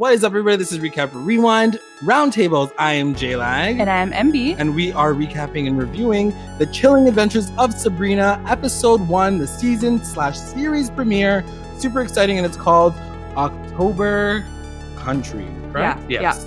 What is up, everybody? This is Recap Rewind Roundtables. I am JLag. And I'm MB. And we are recapping and reviewing the chilling adventures of Sabrina, episode one, the season slash series premiere. Super exciting, and it's called October Country, correct? Yeah, yes.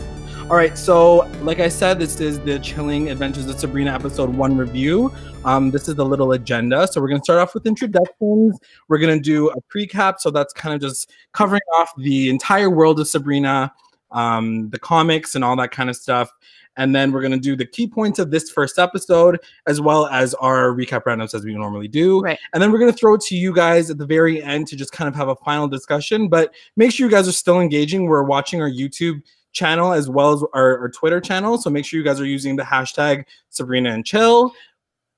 All right, so like I said, this is the Chilling Adventures of Sabrina episode one review. Um, this is the little agenda. So we're going to start off with introductions. We're going to do a recap. So that's kind of just covering off the entire world of Sabrina, um, the comics, and all that kind of stuff. And then we're going to do the key points of this first episode, as well as our recap roundups as we normally do. Right. And then we're going to throw it to you guys at the very end to just kind of have a final discussion. But make sure you guys are still engaging. We're watching our YouTube channel as well as our, our Twitter channel. So make sure you guys are using the hashtag Sabrina and Chill.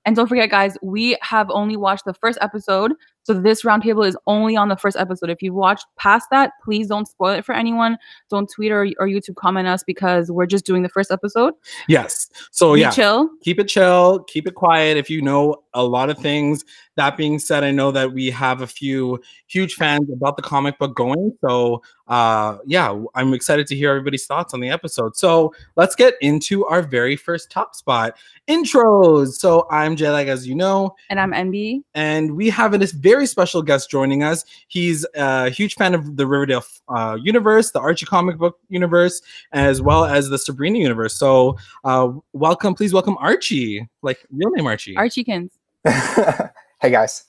And don't forget, guys, we have only watched the first episode. So this roundtable is only on the first episode. If you've watched past that, please don't spoil it for anyone. Don't tweet or, or YouTube comment us because we're just doing the first episode. Yes. So Be yeah, chill. keep it chill, keep it quiet. If you know a lot of things. That being said, I know that we have a few huge fans about the comic book going. So uh yeah, I'm excited to hear everybody's thoughts on the episode. So let's get into our very first top spot intros. So I'm J-Lag, as you know, And I'm NB. and we have this very special guest joining us. He's a huge fan of the Riverdale uh, universe, the Archie comic book universe, as well as the Sabrina universe. So, uh, welcome, please welcome Archie, like real name Archie. Archiekins. hey guys.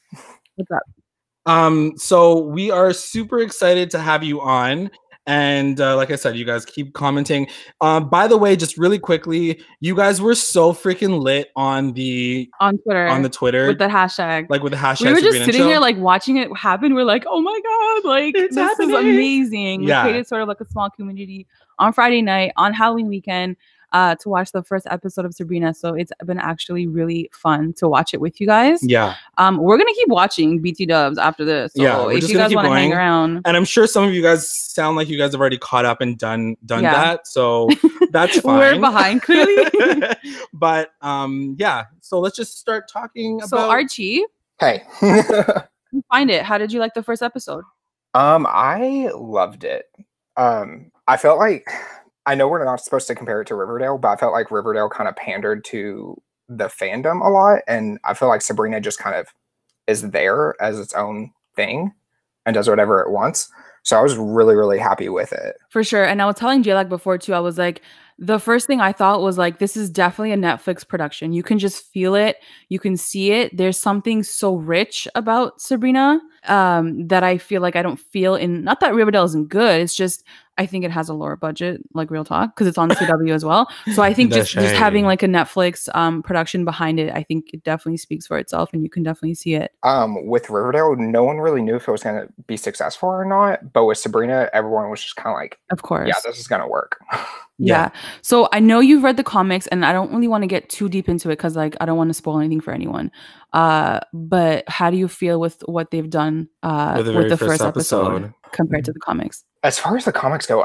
What's up? Um, so we are super excited to have you on. And uh, like I said, you guys keep commenting. Um, by the way, just really quickly, you guys were so freaking lit on the On Twitter. on the Twitter, with the hashtag. like with the hashtag. we were just Sabrina sitting Chill. here like watching it happen. We're like, oh my god, like It's this happening. is amazing. Yeah. We created sort of like a small community on Friday night on Halloween weekend uh to watch the first episode of Sabrina. So it's been actually really fun to watch it with you guys. yeah. Um, we're gonna keep watching BT Dubs after this. So Yeah, we're if just you gonna guys keep want to hang going. around, and I'm sure some of you guys sound like you guys have already caught up and done done Yeah. that. So that's fine. we're behind clearly. but um, yeah. So let's just start talking so about. Archie, Hey. find it. How did you like the first episode? um, I loved it. Um, I felt like I know we're not supposed to compare it to Riverdale, but I felt like Riverdale kind of pandered to the fandom a lot, and I feel like Sabrina just kind of is there as its own thing and does whatever it wants. So I was really, really happy with it. For sure. And I was telling Jalak before too, I was like, the first thing I thought was like, this is definitely a Netflix production. You can just feel it, you can see it. There's something so rich about Sabrina um, that I feel like I don't feel in, not that Riverdale isn't good, it's just, I think it has a lower budget, like real talk, because it's on CW as well. So I think The just, just having like a Netflix um, production behind it, I think it definitely speaks for itself and you can definitely see it. Um, with Riverdale, no one really knew if it was going to be successful or not. But with Sabrina, everyone was just kind of like, Of course. yeah, this is going to work. Yeah. So I know you've read the comics and I don't really want to get too deep into it cuz like I don't want to spoil anything for anyone. Uh but how do you feel with what they've done uh With with the the, first, first episode, episode. compared to the comics? as far as the comics go,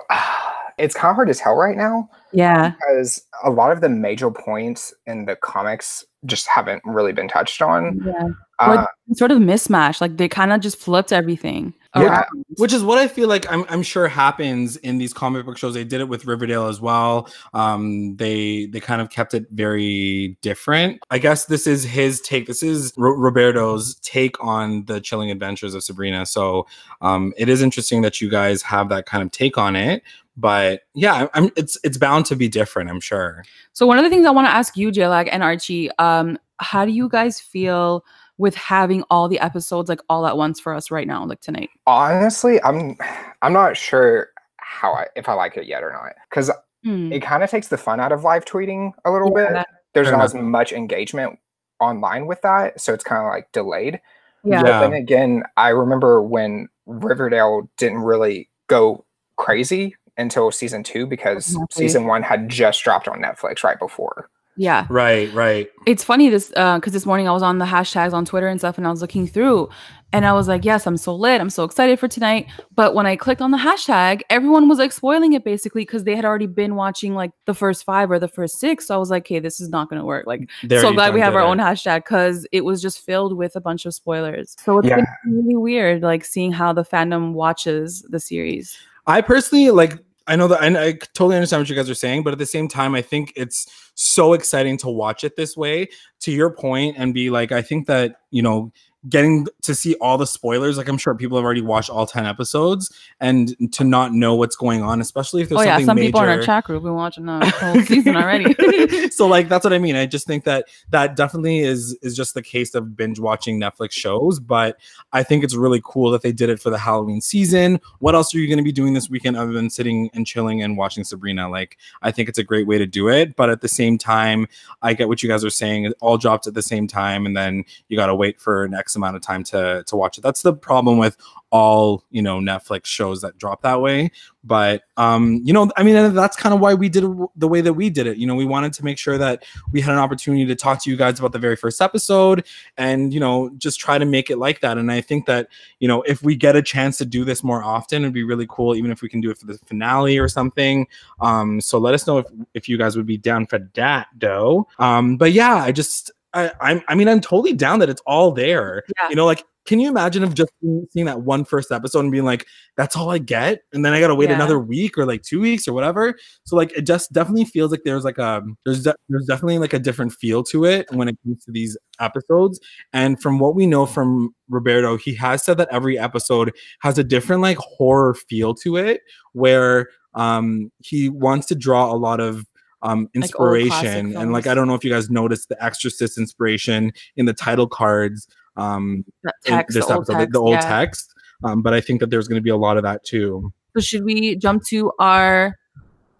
it's kind of hard to tell right now. Yeah. because a lot of the major points in the comics just haven't really been touched on. Yeah. Uh, sort of mismatch like they kind of just flipped everything. Yeah. around. which is what I feel like I'm, I'm sure happens in these comic book shows. They did it with Riverdale as well. Um, they they kind of kept it very different. I guess this is his take. This is Ro- Roberto's take on the chilling adventures of Sabrina. So um, it is interesting that you guys have that kind of take on it. But yeah, I'm, it's it's bound to be different. I'm sure. So one of the things I want to ask you Jalak and Archie, um how do you guys feel with having all the episodes like all at once for us right now like tonight? honestly, I'm I'm not sure how I if I like it yet or not because Hmm. it kind of takes the fun out of live tweeting a little Yeah. bit. There's Fair not as much engagement online with that, so it's kind of like delayed. Yeah. But then again, I remember when Riverdale didn't really go crazy until season two because Exactly. season one had just dropped on Netflix right before. Yeah. Right. Right. it's funny this uh because this morning I was on the hashtags on Twitter and stuff, and I was looking through, and I was like, "Yes, I'm so lit. I'm so excited for tonight." But when I clicked on the hashtag, everyone was like spoiling it basically because they had already been watching like the first five or the first six. So I was like, "Okay, this is not going to work." Like, There so glad we have our it. own hashtag because it was just filled with a bunch of spoilers. So it's Yeah. been really weird, like seeing how the fandom watches the series. I personally like I know that and I totally understand what you guys are saying, but at the same time, I think it's so exciting to watch it this way. To your point, and be like, I think that you know, getting to see all the spoilers like i'm sure people have already watched all 10 episodes and to not know what's going on especially if there's oh yeah some major. people in our chat group been watching the whole season already. So like that's what i mean. I just think that that definitely is is just the case of binge watching netflix shows but i think it's really cool that they did it for the halloween season. What else are you going to be doing this weekend other than sitting and chilling and watching sabrina? Like i think it's a great way to do it but at the same time i get what you guys are saying it all dropped at the same time and then you got to wait for next amount of time to to watch it. That's the problem with all you know Netflix shows that drop that way. But um, you know, I mean, that's kind of why we did the way that we did it. You know, we wanted to make sure that we had an opportunity to talk to you guys about the very first episode, and you know, just try to make it like that. And I think that you know, if we get a chance to do this more often, it'd be really cool. Even if we can do it for the finale or something. Um, so let us know if if you guys would be down for that, though. Um, but yeah, I just I, I'm, I mean, I'm totally down that it's all there. Yeah. You know, like, can you imagine of just seeing- that one first episode and being like, that's all I get, and then I gotta wait Yeah. another week or like two weeks or whatever. So like, it just definitely feels like there's like a there's de- there's definitely like a different feel to it when it comes to these episodes. And from what we know from Roberto, he has said that every episode has a different like horror feel to it, where um he wants to draw a lot of um Like inspiration and like i don't know if you guys noticed the exorcist inspiration in the title cards um text, this the old episode the- text, the old yeah. text um but i think that there's going to be a lot of that too. So should we jump to our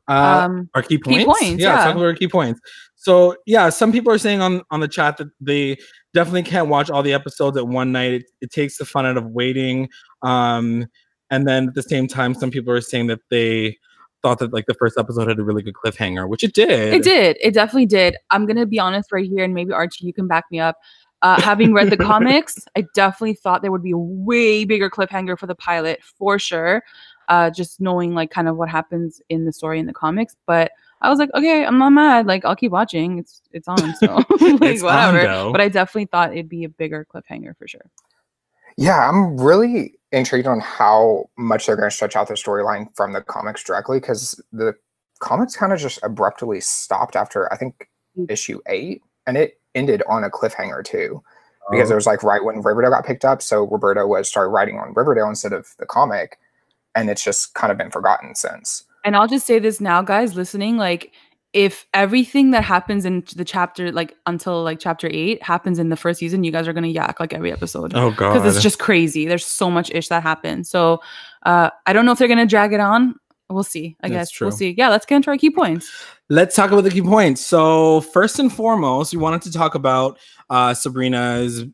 uh um our key key points, points, yeah, yeah. talk about our key points. So yeah some people are saying on on the chat that they definitely can't watch all the episodes at one night. It, it takes the fun out of waiting um and then at the same time some people are saying that they thought that like the first episode had a really good cliffhanger which it did It did. It definitely did. I'm gonna be honest right here, and maybe Archie, you can back me up. Uh, having read the comics, I definitely thought there would be a way bigger cliffhanger for the pilot for sure. Uh, just knowing like kind of what happens in the story in the comics, but I was like, okay, I'm not mad. Like I'll keep watching. It's it's on, so like It's whatever. though. but I definitely thought it'd be a bigger cliffhanger for sure. Yeah, I'm really intrigued on how much they're going to stretch out the storyline from the comics directly because the comics kind of just abruptly stopped after I think Mm. issue eight, and it ended on a cliffhanger too because Oh. it was like right when Riverdale got picked up, so Roberto was started writing on Riverdale instead of the comic, and it's just kind of been forgotten since. And I'll just say this now, guys, listening, like if everything that happens in the chapter, like until like chapter eight, happens in the first season, you guys are gonna yak like every episode. oh god Because it's just crazy. There's so much ish that happens. So uh I don't know if they're gonna drag it on. We'll see. I That's guess we'll see. Yeah, let's get into our key points. Let's talk about the key points. So, first and foremost, we wanted to talk about uh, Sabrina's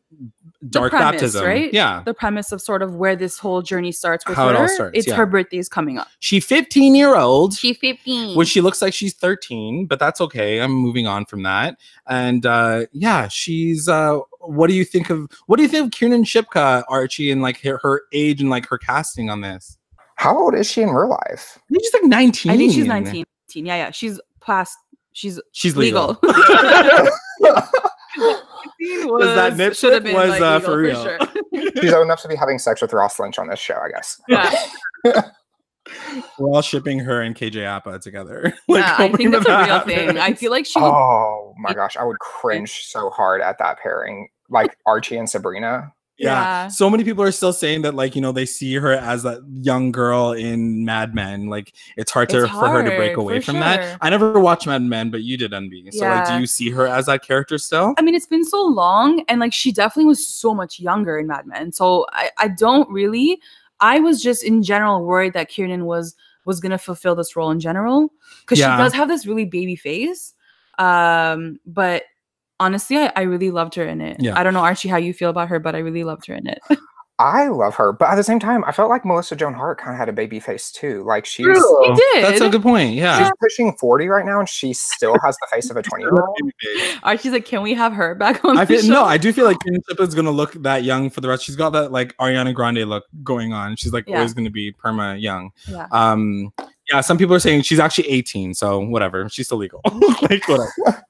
dark premise, baptism. right? Yeah. The premise of sort of where this whole journey starts with How her. it all starts, it's yeah. her birthday's coming up. She 15 year old, She 15. which she looks like she's 13, but that's okay. I'm moving on from that. And uh, yeah, she's. Uh, what do you think of what do you think of Kiernan Shipka, Archie, and like her, her age and like her casting on this? How old is she in real life? I think she's like 19. I think she's 19. Yeah, yeah. She's past she's She's legal. legal. Was that nip should have slip? been Was, like, uh, legal for real. sure. She's old enough to be having sex with Ross Lynch on this show, I guess. yeah. We're all shipping her and KJ Apa together. yeah, I think that's that a real that thing. I feel like she would Oh my gosh, I would cringe so hard at that pairing, like Archie and Sabrina. Yeah. Yeah. So many people are still saying that, like, you know, they see her as that young girl in Mad Men. Like, it's hard to It's for her to break away from that. I never watched Mad Men, but you did NB. So, like, do you see her as that character still? I mean, it's been so long, and like she definitely was so much younger in Mad Men. So I, I don't really. I was just in general worried that Kiernan was was gonna fulfill this role in general because Yeah. she does have this really baby face. Um, but honestly, I, I really loved her in it. Yeah. I don't know Archie how you feel about her, but I really loved her in it. I love her, but at the same time, I felt like Melissa Joan Hart kind of had a baby face too. Like she's He did. That's a good point. Yeah. she's pushing 40 right now and she still has the face of a 20 year old. Archie's like, can we have her back on I the feel show? no, I do feel like Kiernan is gonna look that young for the rest. She's got that like Ariana Grande look going on. She's like Yeah. always gonna be perma young. yeah. Um, yeah, some people are saying she's actually 18, so whatever. She's still legal. like whatever.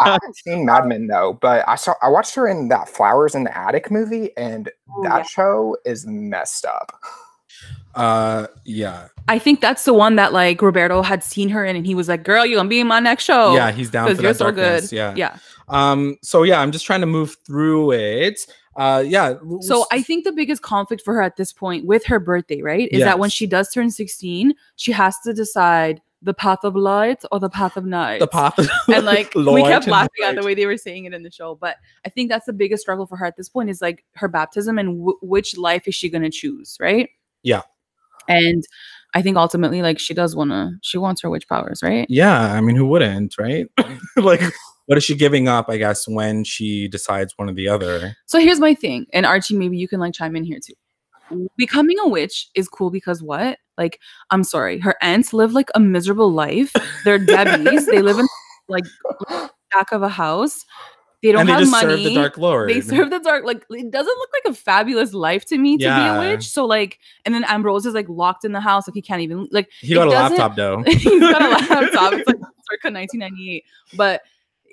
I haven't seen Mad Men though, but I saw I watched her in that Flowers in the Attic movie, and Oh, that yeah. show is messed up. Uh, yeah, I think that's the one that like Roberto had seen her in, and he was like, "Girl, you gonna be in my next show." yeah, he's down for because you're that so darkness. good. Yeah. yeah. Um. So yeah, I'm just trying to move through it. Uh. Yeah. So I think the biggest conflict for her at this point with her birthday, right, is that when she does turn 16, she has to decide the path of light or the path of night. the path. and like we kept laughing at the way they were saying it in the show, but I think that's the biggest struggle for her at this point is like her baptism and w- which life is she going to choose, right? Yeah. And I think ultimately, like she does want to, she wants her witch powers, right? Yeah, I mean, who wouldn't, right? like, what is she giving up? I guess when she decides one or the other. So here's my thing, and Archie, maybe you can like chime in here too. Becoming a witch is cool because what? Like, I'm sorry, her aunts live like a miserable life. They're Debbies. they live in like back of a house. They don't and they have money. serve the Dark Lord. They serve the dark. Like it doesn't look like a fabulous life to me to Yeah. be a witch. So like, and then Ambrose is like locked in the house. Like he can't even like. He got a laptop though. he's got a laptop. It's like circa 1998, but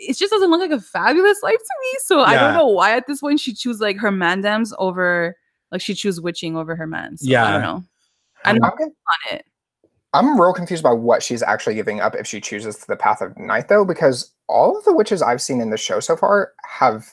it just doesn't look like a fabulous life to me. So I don't know why at this point she choose like her mandams over like she choose witching over her man. So I don't know. I'm I'm, not con- on it. I'm real confused by what she's actually giving up if she chooses the path of night, though, because all of the witches I've seen in the show so far have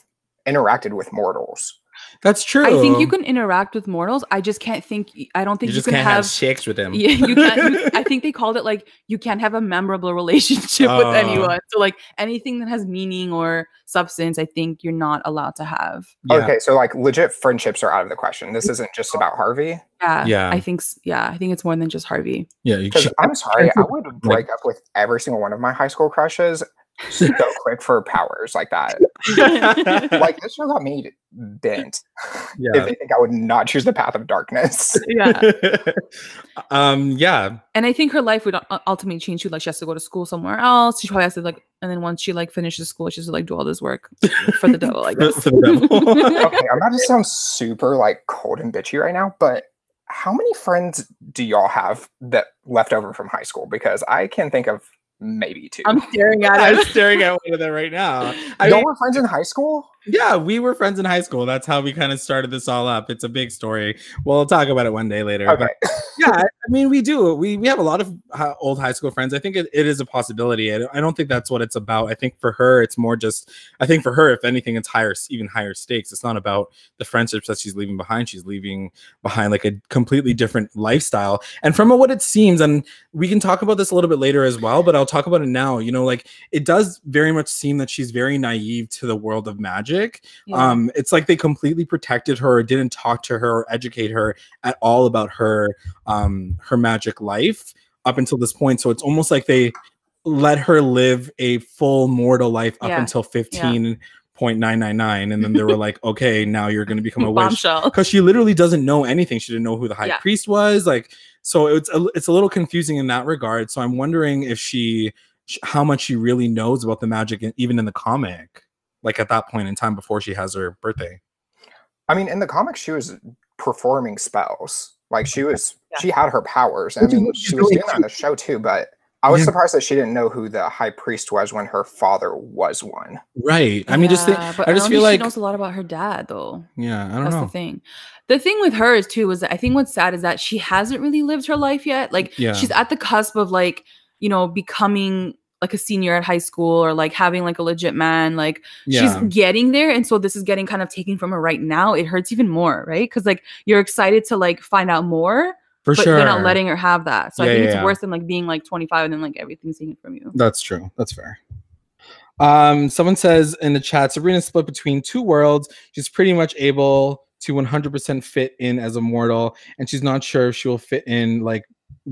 interacted with mortals. That's true. I think you can interact with mortals. I just can't think. I don't think You you, just can can't have, have. sex with them. yeah, you can't. You, I think they called it like you can't have a memorable relationship with Oh. anyone. So like anything that has meaning or substance, I think you're not allowed to have. Yeah. Okay, so like legit friendships are out of the question. This isn't just about Harvey. Yeah, Yeah. I think. Yeah, I think it's more than just Harvey. Yeah. Because I'm sorry, I would break up with every single one of my high school crushes so quick for powers like that. Like this show got me bent. yeah. If they think I would not choose the path of darkness. yeah, um. Yeah. and I think her life would ultimately change too. Like she has to go to school somewhere else. She probably has to like, and then once she like finishes school, she has to like do all this work for the devil. I For- guess. for the devil. okay, I'm about to sound super like cold and bitchy right now, but how many friends do y'all have that left over from high school? Because I can think of maybe two. I'm staring at I'm staring at one of them right now. I y'all mean, were friends in high school? Yeah, we were friends in high school. That's how we kind of started this all up. It's a big story. We'll talk about it one day later. but- Okay. yeah, I mean, we do. We we have a lot of old high school friends. I think it, it is a possibility. I I don't think that's what it's about. I think for her, it's more just. I think for her, if anything, it's higher, even higher stakes. It's not about the friendships that she's leaving behind. She's leaving behind like a completely different lifestyle. And from what it seems, and we can talk about this a little bit later as well, but I'll talk about it now. You know, like it does very much seem that she's very naive to the world of magic Yeah. um it's like they completely protected her or didn't talk to her or educate her at all about her um her magic life up until this point. So it's almost like they let her live a full mortal life up Yeah. until 15.999 and then they were like okay now you're going to become a witch. Because she literally doesn't know anything. She didn't know who the high Yeah. priest was like so it's a, it's a little confusing in that regard. So i'm wondering if she how much she really knows about the magic even in the comic like at that point in time before she has her birthday I mean, in the comics, she was performing spells. Like she was, Yeah. she had her powers. I mean, she was doing that in the show too. But I was Yeah. surprised that she didn't know who the high priest was when her father was one. right i mean just think but i just don't feel think like she knows a lot about her dad though. yeah i don't That's know the thing. The thing with her is too is that I think what's sad is that she hasn't really lived her life yet. Like Yeah. she's at the cusp of like, you know, becoming like a senior at high school or like having like a legit man. Like yeah she's getting there. And so this is getting kind of taken from her right now. It hurts even more, right? Because like you're excited to like find out more, for but sure they're not letting her have that. So Yeah, I think yeah, it's worse than like being like 25 and then like everything's taken from you. That's true. That's fair. Um, someone says in the chat, sabrina split between two worlds. She's pretty much able to 100% fit in as a mortal, and she's not sure if she will fit in like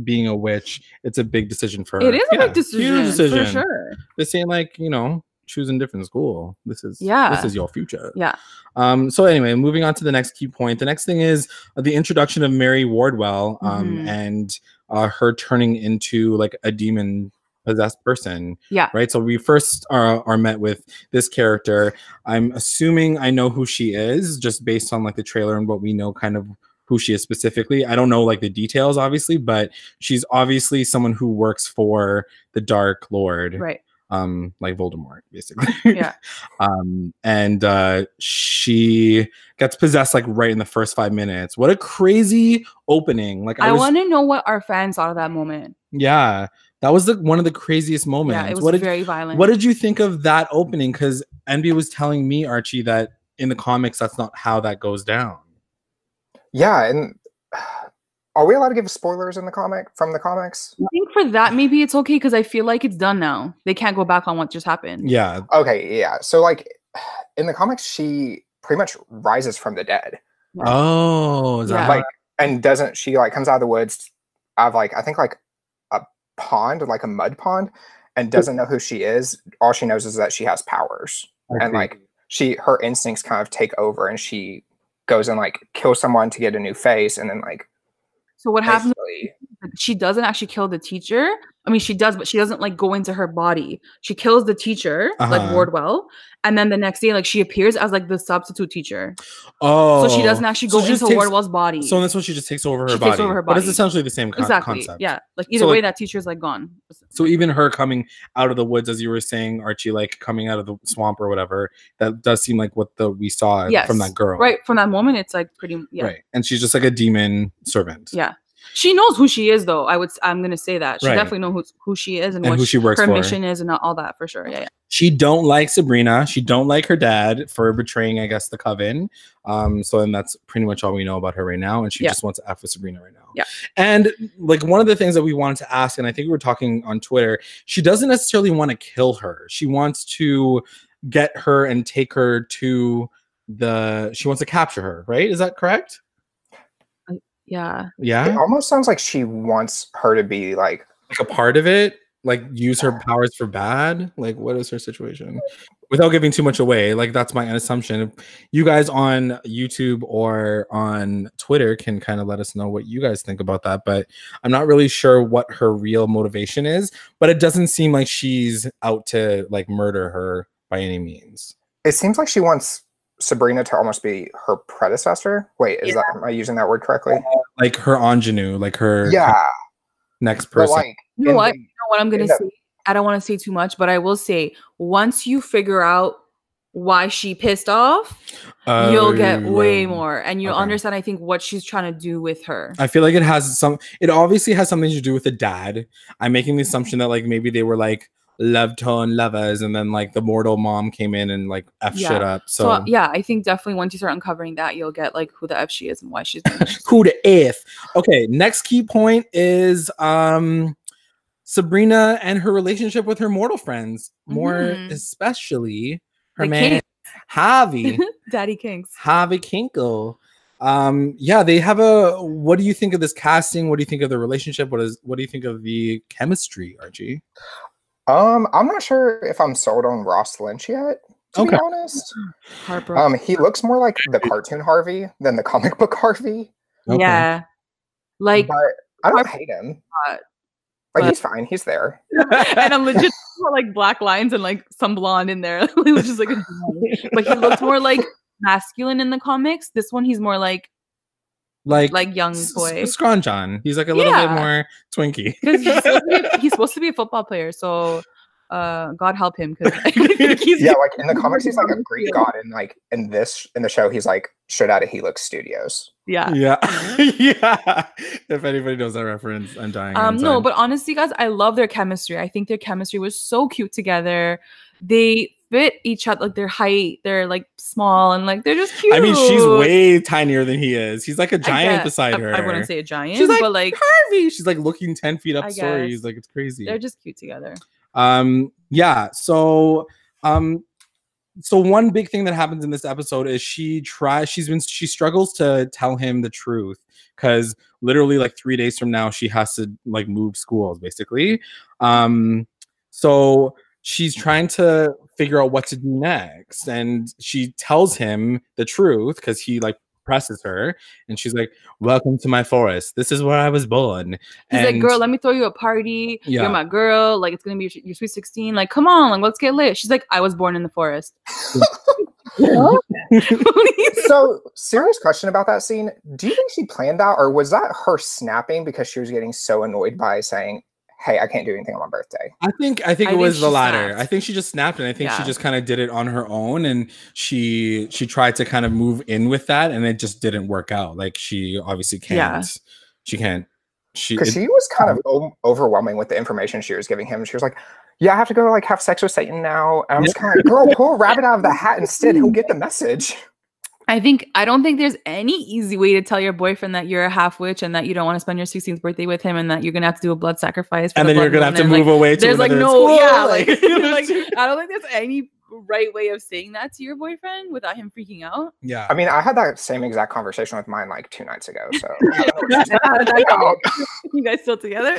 being a witch. It's a big decision for her. It is a Yeah, big decision, Huge decision. for sure. This ain't like you know choosing different school. This is Yeah. This is your future. Yeah. Um, so anyway, moving on to the next key point. The next thing is uh, the introduction of Mary Wardwell um, Mhm. and uh, her turning into like a demon possessed person. Yeah. Right. So we first are, are met with this character. I'm assuming I know who she is just based on like the trailer and what we know kind of who she is specifically. I don't know like the details obviously, but she's obviously someone who works for the Dark Lord. Right. um, like Voldemort, basically. Yeah. um, and uh, she gets possessed like right in the first five minutes. What a crazy opening! Like I, I was, want to know what our fans thought of that moment. yeah, that was the one of the craziest moments. Yeah, it was what did very violent. what did you think of that opening? Because NB was telling me Archie that in the comics that's not how that goes down. Yeah, and are we allowed to give spoilers in the comic from the comics? I think for that maybe it's okay because I feel like it's done now. They can't go back on what just happened. Yeah, Okay, yeah. So like in the comics, she pretty much rises from the dead. Oh, is that Yeah. like Like and doesn't she like comes out of the woods out of like I think like a pond, like a mud pond, and doesn't know who she is. All she knows is that she has powers. and like she her instincts kind of take over and she goes and like kills someone to get a new face and then like So what happens? She doesn't actually kill the teacher. I mean, she does, but she doesn't like go into her body. She kills the teacher, like Uh-huh. Wardwell, and then the next day, like she appears as like the substitute teacher. oh, so she doesn't actually go just into takes- Wardwell's body. So that's what she just takes over her She body. takes over her But it's essentially the same co- exactly. concept. Yeah. Like either So, way, like- that teacher's like gone. So even her coming out of the woods, as you were saying, Archie, like coming out of the swamp or whatever, that does seem like what the we saw Yes. from that girl. Right from that moment, it's like pretty. Yeah. Right. And she's just like a demon servant. Yeah. She knows who she is, though. I would. I'm gonna say that she Right. definitely knows who, who she is and, And what who she works her for. mission is and all that for sure. Yeah. yeah. She don't like Sabrina. She don't like her dad for betraying, I guess, the coven. Um, so then that's pretty much all we know about her right now. And she Yeah. just wants to F with Sabrina right now. Yeah. And like one of the things that we wanted to ask, and I think we were talking on Twitter, she doesn't necessarily want to kill her. She wants to get her and take her to the she wants to capture her, right? Is that correct? Yeah. Yeah. It almost sounds like she wants her to be like Like a part of it, like use her powers for bad. Like what is her situation? Without giving too much away, like that's my assumption. You guys on YouTube or on Twitter can kind of let us know what you guys think about that, but I'm not really sure what her real motivation is, but it doesn't seem like she's out to like murder her by any means. it seems like she wants Sabrina to almost be her predecessor. Wait, is that am I using that word correctly? Like her ingenue, like her Yeah. next person. like You know what? the- You know what I'm gonna in the- say? I don't want to say too much, but I will say once you figure out why she pissed off, you'll get oh, way Oh, more, and you'll okay. understand. I think what she's trying to do with her. I feel like it has some. It obviously has something to do with the dad. I'm making the mm-hmm. assumption that like maybe they were like love tone lovers, and then like the mortal mom came in and like f shit up. So, So, yeah, I think definitely once you start uncovering that, you'll get like who the f she is and why she's. doing what she's who the f? Okay, next key point is um Sabrina and her relationship with her mortal friends, more Mhm. especially her The man king. Javi. Daddy Kings. Javi Kinkle. Um, yeah, they have a. What do you think of this casting? What do you think of the relationship? What is? What do you think of the chemistry, Archie? Um, I'm not sure if I'm sold on Ross Lynch yet, to Okay. be honest. Heartbroken. Um, he looks more like the cartoon Harvey than the comic book Harvey. Okay. Yeah. Like, but I don't Harvey hate him. not, Like but- he's fine. He's there. and I'm legit like black lines and like some blonde in there. it was just like, a but he looks more like masculine in the comics. This one, he's more like like like young boy. S- Scrunchon. He's like a little Yeah. bit more twinky. because he's, supposed to be- he's supposed to be a football player. So, uh, God help him because he's Yeah, like in the comics, he's like a Greek god, and like in this in the show, he's like straight out of Helix Studios. yeah. yeah, yeah. If anybody knows that reference, I'm dying. Um, no, but honestly, guys, I love their chemistry. I think their chemistry was so cute together. They fit each other, like their height, they're like small and like they're just cute. I mean, she's way tinier than he is. He's like a giant beside I- her. I wouldn't say a giant, She's like, but like Harvey. She's like looking ten feet up stories. Like it's crazy. they're just cute together. Um, yeah. So, um, so one big thing that happens in this episode is she tries. She's been she struggles to tell him the truth because literally like three days from now she has to like move schools basically. Um, so she's trying to figure out what to do next, and she tells him the truth because he like presses her, and she's like, "Welcome to my forest. This is where I was born." He's like, girl, let me throw you a party. Yeah. You're my girl. Like, it's gonna be your, your sweet 16. Like, come on, like, let's get lit. She's like, I was born in the forest. So, serious question about that scene. Do you think she planned that, or was that her snapping because she was getting so annoyed by saying, hey, I can't do anything on my birthday. I think I think I it think was the she latter. snapped. I think she just snapped, and I think she just kind of did it on her own, and she she tried to kind of move in with that, and it just didn't work out. Like she obviously can't. Yeah. She can't. She. Because she was kind of um, overwhelming with the information she was giving him. She was like, "Yeah, I have to go like have sex with Satan now." And I'm just kind of like, "Girl, pull a rabbit out of the hat instead. He'll get the message." I think I don't think there's any easy way to tell your boyfriend that you're a half witch and that you don't want to spend your 16th birthday with him and that you're gonna have to do a blood sacrifice. For and the then you're gonna have to move like, away to There's like no, school, yeah, like, like like- I don't think there's any right way of saying that to your boyfriend without him freaking out. yeah. I mean, I had that same exact conversation with mine like two nights ago. So How did that go? you guys still together?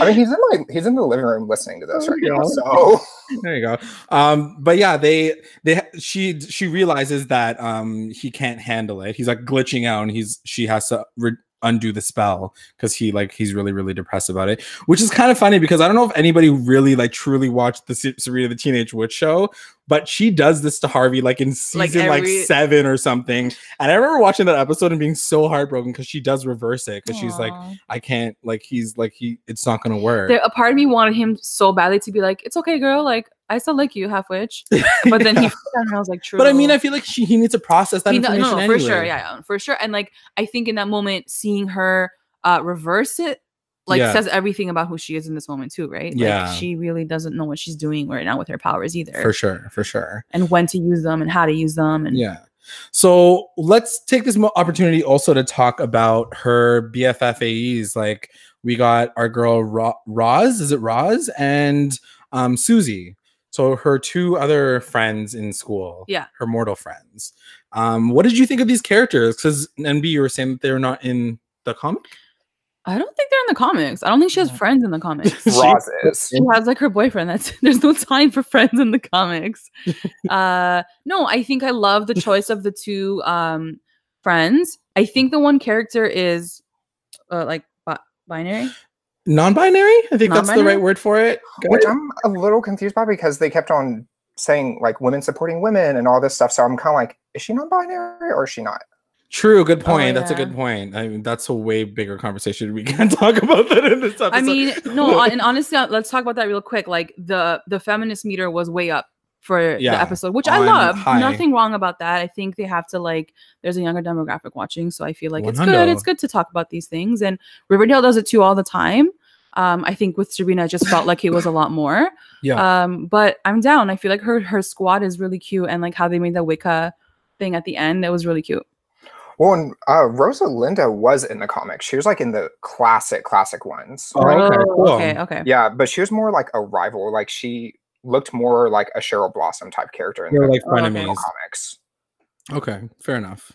I mean, he's in my he's in the living room listening to this right now. yeah. So there you go um but yeah they they she she realizes that um he can't handle it he's like glitching out and he's she has to re- undo the spell because he like he's really really depressed about it which is kind of funny because i don't know if anybody really like truly watched the Se- serena the teenage witch show but she does this to harvey like in season like, every- seven or something and i remember watching that episode and being so heartbroken because she does reverse it because she's like i can't like he's like he it's not gonna work There, a part of me wanted him so badly to be like, "It's okay, girl. Like I still like you, half witch." But then he, Yeah. and I was like, "True." but i mean i feel like she, he needs to process that He information no, no, for sure, yeah, yeah, for sure. And like, I think in that moment, seeing her uh reverse it, like, Yeah. says everything about who she is in this moment too, right? Yeah. like, she really doesn't know what she's doing right now with her powers either, for sure for sure and when to use them and how to use them. And yeah so let's take this opportunity also to talk about her bff aes like we got our girl Ro- roz is it roz and um susie so her two other friends in school Yeah. her mortal friends um what did you think of these characters because nb you were saying that they're not in the comic I don't think they're in the comics. I don't think she has Yeah. friends in the comics. She- Roz is. she has like her boyfriend that's there's no time for friends in the comics uh no i think i love the choice of the two um friends i think the one character is uh, like bi- binary non-binary i think that's the right word for it Which I'm a little confused by because they kept on saying like women supporting women and all this stuff. So I'm kind of like, is she non-binary or is she not? True, good point. That's a Oh, good point. I mean, that's a way bigger conversation. We can't talk about that in this episode. i mean no and honestly uh, let's talk about that real quick like the the feminist meter was way up for Yeah, the episode which i love high. nothing wrong about that i think they have to like there's a younger demographic watching so i feel like it's good it's good to talk about these things and riverdale does it too all the time um i think with sabrina I just felt like it was a lot more yeah, um but i'm down i feel like her her squad is really cute and like how they made the wicca thing at the end that was really cute Well, and uh, Rosalinda was in the comics. She was like in the classic, classic ones. Oh, okay, cool. okay okay Yeah, but she was more like a rival. Like she looked more like a Cheryl Blossom type character in they're the like Oh, okay. frenemies. comics. Okay, fair enough.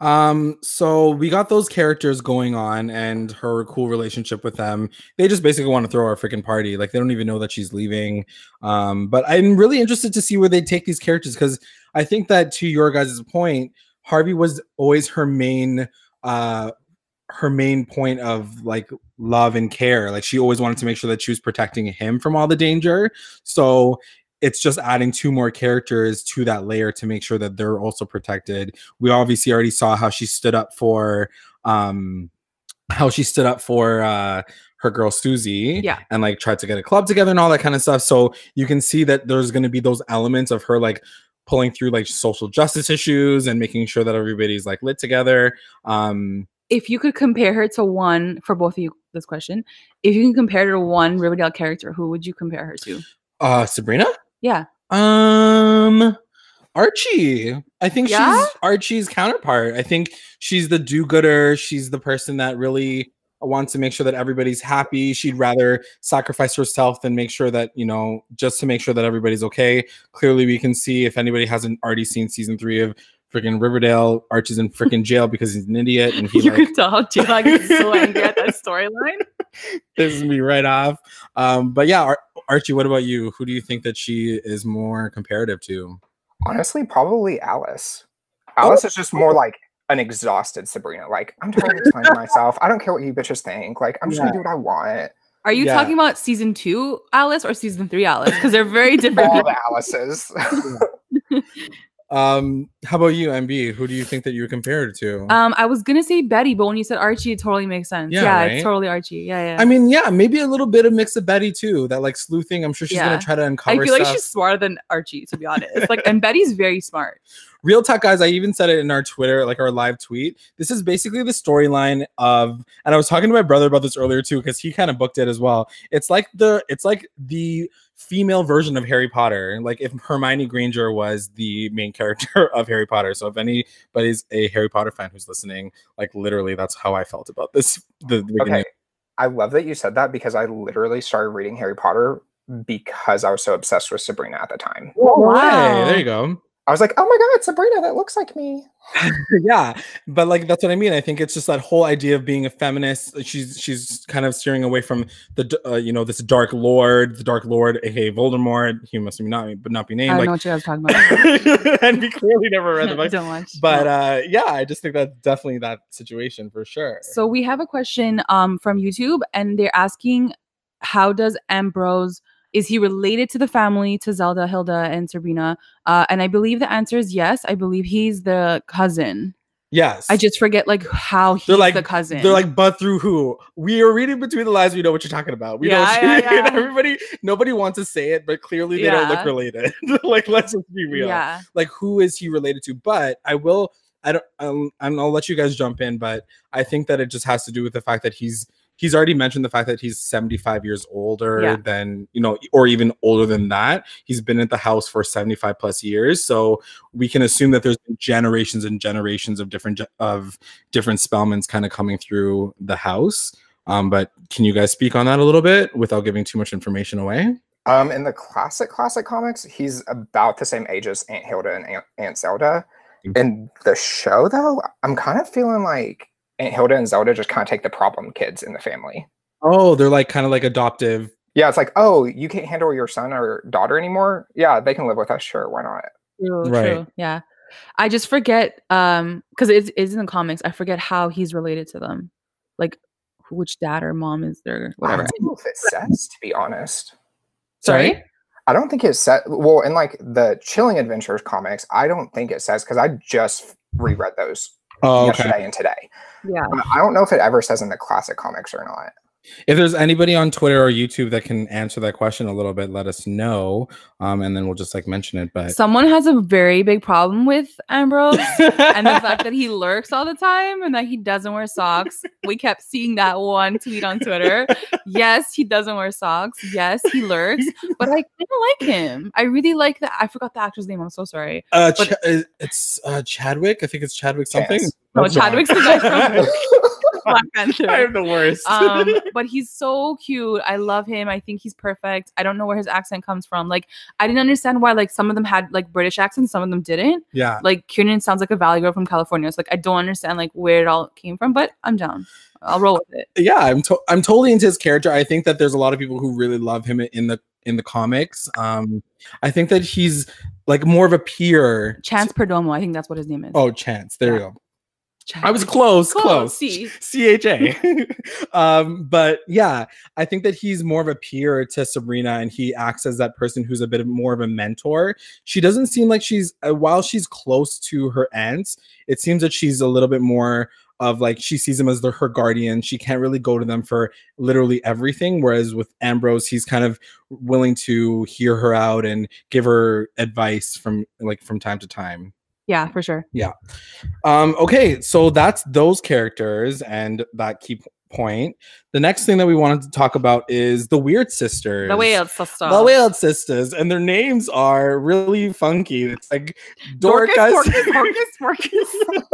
Um, so we got those characters going on and her cool relationship with them. They just basically want to throw our freaking party. Like they don't even know that she's leaving. Um, but I'm really interested to see where they take these characters because I think that to your guys' point, Harvey was always her main uh her main point of like love and care. Like she always wanted to make sure that she was protecting him from all the danger. So it's just adding two more characters to that layer to make sure that they're also protected. We obviously already saw how she stood up for um how she stood up for uh her girl Susie Yeah. and like tried to get a club together and all that kind of stuff. So you can see that there's going to be those elements of her like pulling through like social justice issues and making sure that everybody's like lit together. Um if you could compare her to one for both of you this question if you can compare her to one riverdale character who would you compare her to uh Sabrina? yeah Um Archie. I think Yeah? she's Archie's counterpart. I think she's the do-gooder. She's the person that really wants to make sure that everybody's happy. She'd rather sacrifice herself than make sure that, you know, just to make sure that everybody's okay. Clearly we can see if anybody hasn't already seen season 3 of freaking Riverdale, Archie's in freaking jail because he's an idiot and he you like could tell J-Lag is so angry at that storyline This is me right off. Um but yeah, Ar- Archie, what about you? Who do you think that she is more comparative to? Honestly, probably Alice. Alice is just more like an exhausted Sabrina. Like, I'm tired of explaining myself. I don't care what you bitches think. Like, I'm just gonna do what I want. are you Yeah. talking about season two alice or season three alice because they're very different All the Alices. Um, how about you, MB? Who do you think that you're compared to? Um, I was gonna say Betty, but when you said Archie, it totally makes sense. Yeah, Yeah, right? it's totally Archie. Yeah, yeah. I mean, yeah, maybe a little bit of mix of Betty too. That like sleuthing. I'm sure she's Yeah. gonna try to uncover. I uncover feel like she's smarter than Archie, to be honest. Like, and Betty's very smart. Real talk, guys. I even said it in our Twitter, like our live tweet. This is basically the storyline of, and I was talking to my brother about this earlier too, because he kind of booked it as well. It's like the, it's like the female version of Harry Potter. Like if Hermione Granger was the main character of Harry Potter. So if anybody's a Harry Potter fan who's listening, like literally, that's how I felt about this. The, the beginning. Okay. I love that you said that because I literally started reading Harry Potter because I was so obsessed with Sabrina at the time. Oh, wow. Wow. There you go. I was like, oh my god, Sabrina, that looks like me. yeah but like that's what i mean i think it's just that whole idea of being a feminist she's she's kind of steering away from the uh, you know this dark lord the dark lord aka voldemort he must be not but not be named. I don't know what you guys talking about. and we clearly never read the book don't watch. but uh yeah i just think that's definitely that situation for sure So we have a question um from YouTube, and they're asking, how does Ambrose is he related to the family to Zelda, Hilda, and Sabrina? Uh, and I believe the answer is yes. I believe he's the cousin. yes I just forget like how he's they're like the cousin. They're like, but through who? We are reading between the lines. We know what you're talking about. We Yeah, yeah, yeah. Everybody, nobody wants to say it, but clearly they don't look related. like, let's just be real. yeah, like who is he related to but i will i don't um, and i'll let you guys jump in but i think that it just has to do with the fact that he's he's already mentioned the fact that he's 75 years older Yeah. than you know or even older than that he's been at the house for 75 plus years so we can assume that there's generations and generations of different of different spellmans kind of coming through the house um, but can you guys speak on that a little bit without giving too much information away Um, in the classic classic comics, he's about the same age as Aunt Hilda and Aunt, Aunt Zelda. Mhm. In the show, though, I'm kind of feeling like Aunt Hilda and Zelda just kind of take the problem kids in the family. oh they're like kind of like adoptive Yeah, it's like, oh, you can't handle your son or daughter anymore. Yeah, they can live with us. Sure, why not? true, Right. true. Yeah, I just forget um because it's, it's in the comics. I forget how he's related to them, like which dad or mom is their I whatever. don't know if it says, to be honest. Sorry. I don't think it says. Well, in like the Chilling Adventures comics, I don't think it says because I just reread those oh okay yesterday and today. Yeah. I don't know if it ever says in the classic comics or not. If there's anybody on Twitter or YouTube that can answer that question a little bit, let us know. Um, and then we'll just like mention it. But Someone has a very big problem with Ambrose and the fact that he lurks all the time and that he doesn't wear socks. We kept seeing that one tweet on Twitter. Yes, he doesn't wear socks. Yes, he lurks, but I kind of like him. I really like that. I forgot the actor's name. I'm so sorry. uh, but- Ch- uh, it's uh, Chadwick. I think it's Chadwick something. Chance. No, That's wrong. Chadwick's the guy from Black Panther. I'm the worst. um, but he's so cute. I love him. I think he's perfect. I don't know where his accent comes from. Like, I didn't understand why like some of them had like British accents, some of them didn't. yeah. Like Kiernan sounds like a Valley girl from California. So like I don't understand like where it all came from, but I'm down. I'll roll with it. yeah, I'm to- I'm totally into his character. I think that there's a lot of people who really love him in the in the comics. Um, I think that he's like more of a peer. Chance Perdomo, I think that's what his name is. Oh, Chance. There Yeah. you go. I was close, close. See, CHA. um, but yeah, I think that he's more of a peer to Sabrina and he acts as that person who's a bit more of a mentor. She doesn't seem like she's uh, while she's close to her aunts, it seems that she's a little bit more of like she sees him as the, her guardian. She can't really go to them for literally everything. Whereas with Ambrose, he's kind of willing to hear her out and give her advice from like from time to time. Yeah, for sure. Yeah. Um, okay, so that's those characters and that key point. The next thing that we wanted to talk about is the Weird Sisters. The Whale Sister. The Weird Sisters, and their names are really funky. It's like Dorcas, Dorcas. Dorcas, Dorcas, Dorcas.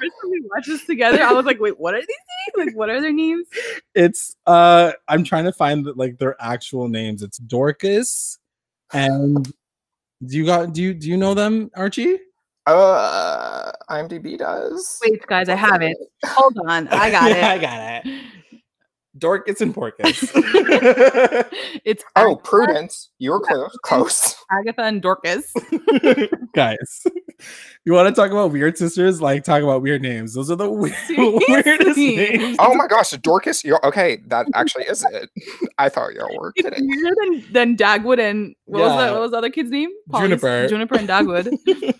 First time we watched this together, I was like, wait, what are these names? Like, what are their names? it's uh, I'm trying to find like their actual names. It's Dorcas, and do you got do you do you know them, Archie? Uh, IMDb does. Wait, guys, I have it. Hold on. I got Yeah, I got it. Dorcas and Porcus. it's Oh, Agatha, Prudence, you were close. Close. Agatha and Dorcas. guys you want to talk about weird sisters like talk about weird names those are the we- weirdest names Oh my gosh, Dorcas. You're okay. That actually is it. I thought y'all were It's kidding. weirder than, than Dagwood and what was Yeah. the what was the other kid's name? Juniper. Juniper and Dagwood.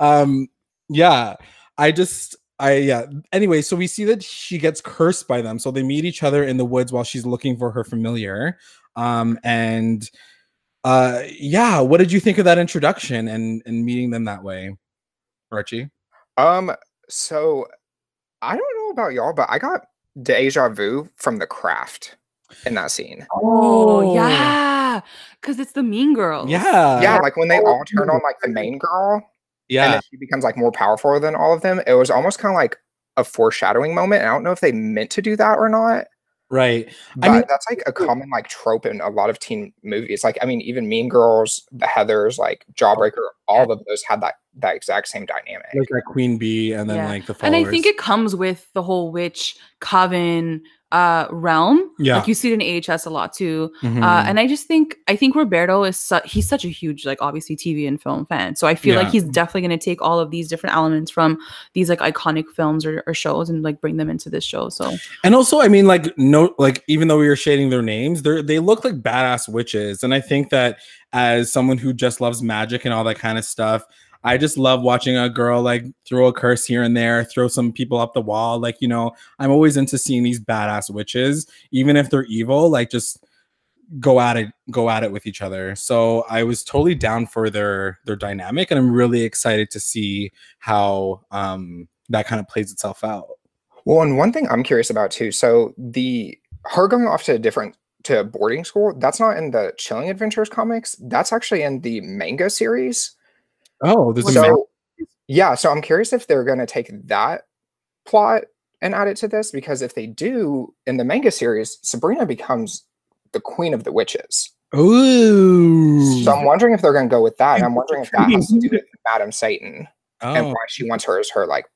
Um, yeah, I just, I yeah. Anyway, so we see that she gets cursed by them. So they meet each other in the woods while she's looking for her familiar. Um, and uh, yeah, what did you think of that introduction and and meeting them that way, Archie? Um, so I don't know about y'all, but I got deja vu from the craft in that scene. Oh, yeah, because it's the Mean Girls. yeah, Yeah, like when they oh, all turn on like the main girl yeah. then she becomes like more powerful than all of them. It was almost kind of like a foreshadowing moment. I don't know if they meant to do that or not. Right. But I mean- that's like a common like trope in a lot of teen movies. Like I mean, even Mean Girls, The Heather's, like Jawbreaker, all of those had that that exact same dynamic. Like that Queen Bee, and then Yeah. like the And. I think it comes with the whole witch coven uh realm. Yeah. Like you see it in AHS a lot too. Mhm. Uh, and I just think I think Roberto is su- he's such a huge like obviously TV and film fan. So I feel like he's definitely going to take all of these different elements from these like iconic films or, or shows and like bring them into this show. So And also, I mean, like, no, like, even though we were shading their names, they're they look like badass witches. And I think that as someone who just loves magic and all that kind of stuff, I just love watching a girl like throw a curse here and there, throw some people up the wall. Like, you know, I'm always into seeing these badass witches, even if they're evil, like, just go at it go at it with each other so i was totally down for their their dynamic and i'm really excited to see how um that kind of plays itself out Well, and one thing I'm curious about too. So the her going off to a different to boarding school, that's not in the Chilling Adventures comics. That's actually in the manga series. Oh there's a So man- yeah, so I'm curious if they're gonna take that plot and add it to this because if they do in the manga series, Sabrina becomes the queen of the witches. Ooh. So I'm wondering if they're gonna go with that. And I'm wondering if that has to do with Madam Satan and Oh. why she wants her as her like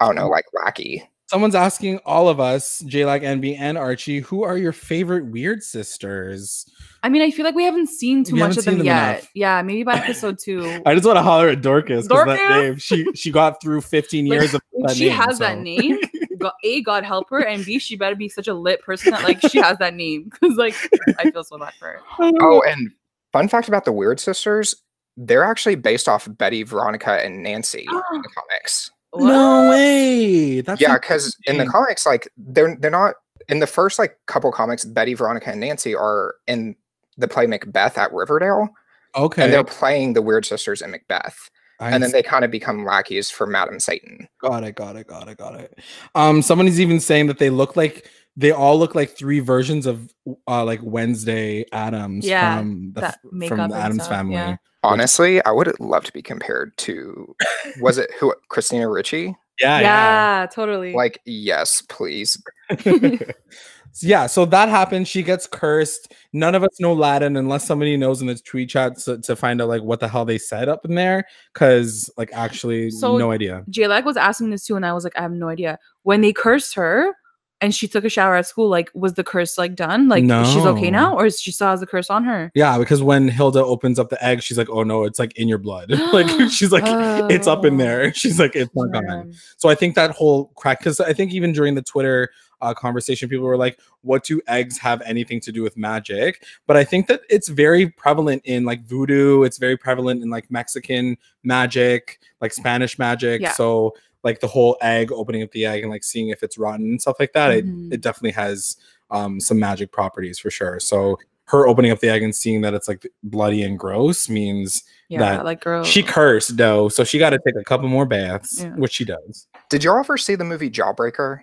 I don't know, like lackey. Someone's asking all of us, JLAG, NB, and Archie, who are your favorite weird sisters? I mean, I feel like we haven't seen too We much of them, them yet. enough. Yeah, maybe by episode two. I just want to holler at Dorcas because that Dorcas? name. She she got through 15 Like, years of that she name, has that name. God, a, God help her, and B, she better be such a lit person that like she has that name because like I feel so bad for her. Oh, and fun fact about the Weird Sisters, they're actually based off Betty, Veronica, and Nancy in the comics. No way. That's yeah, because in the comics, like they're they're not in the first like couple comics, Betty, Veronica, and Nancy are in the play Macbeth at Riverdale, okay. and they're playing the Weird Sisters in Macbeth, I and then they kind of become lackeys for Madam Satan. got it, got it, got it, got it. Um, somebody's even saying that they look like they all look like three versions of uh like Wednesday Addams Yeah, from the, that makeup from the Addams stuff, family. yeah. Honestly, I would love to be compared to was it who Christina Ricci? Yeah, Yeah, totally. Like, yes, please. yeah, so that happens. She gets cursed. None of us know Latin unless somebody knows in the tweet chat to, to find out like what the hell they said up in there. Cause like actually So- no idea. J-Lag was asking this too, and I was like, I have no idea. When they cursed her and she took a shower at school, like, was the curse like done? Like, she's okay now, or is she still has the curse on her? Yeah, because when Hilda opens up the egg, she's like, "Oh no, it's like in your blood." like she's like, "It's up in Oh, there." She's like, "It's not gone." So I think that whole crack, because I think even during the Twitter uh, conversation, people were like, "What do eggs have anything to do with magic?" But I think that it's very prevalent in like voodoo. It's very prevalent in like Mexican magic, like Spanish magic. Yeah. So like the whole egg, opening up the egg and like seeing if it's rotten and stuff like that. Mhm. It it definitely has um, some magic properties for sure. So her opening up the egg and seeing that it's like bloody and gross means Yeah, that like girl. she cursed though, so she got to take a couple more baths, Yeah. which she does. Did y'all ever see the movie Jawbreaker?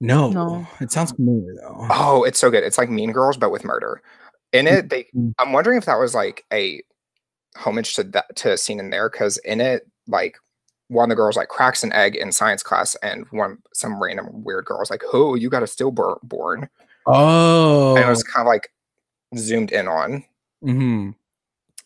No, No. it sounds familiar though. Oh, it's so good. It's like Mean Girls, but with murder. In it, they Mhm. I'm wondering if that was like a homage to that to a scene in there, because in it, like one of the girls like cracks an egg in science class, and one some random weird girl was like, "Oh, you got a stillborn," Oh, and it was kind of like zoomed in on. hmm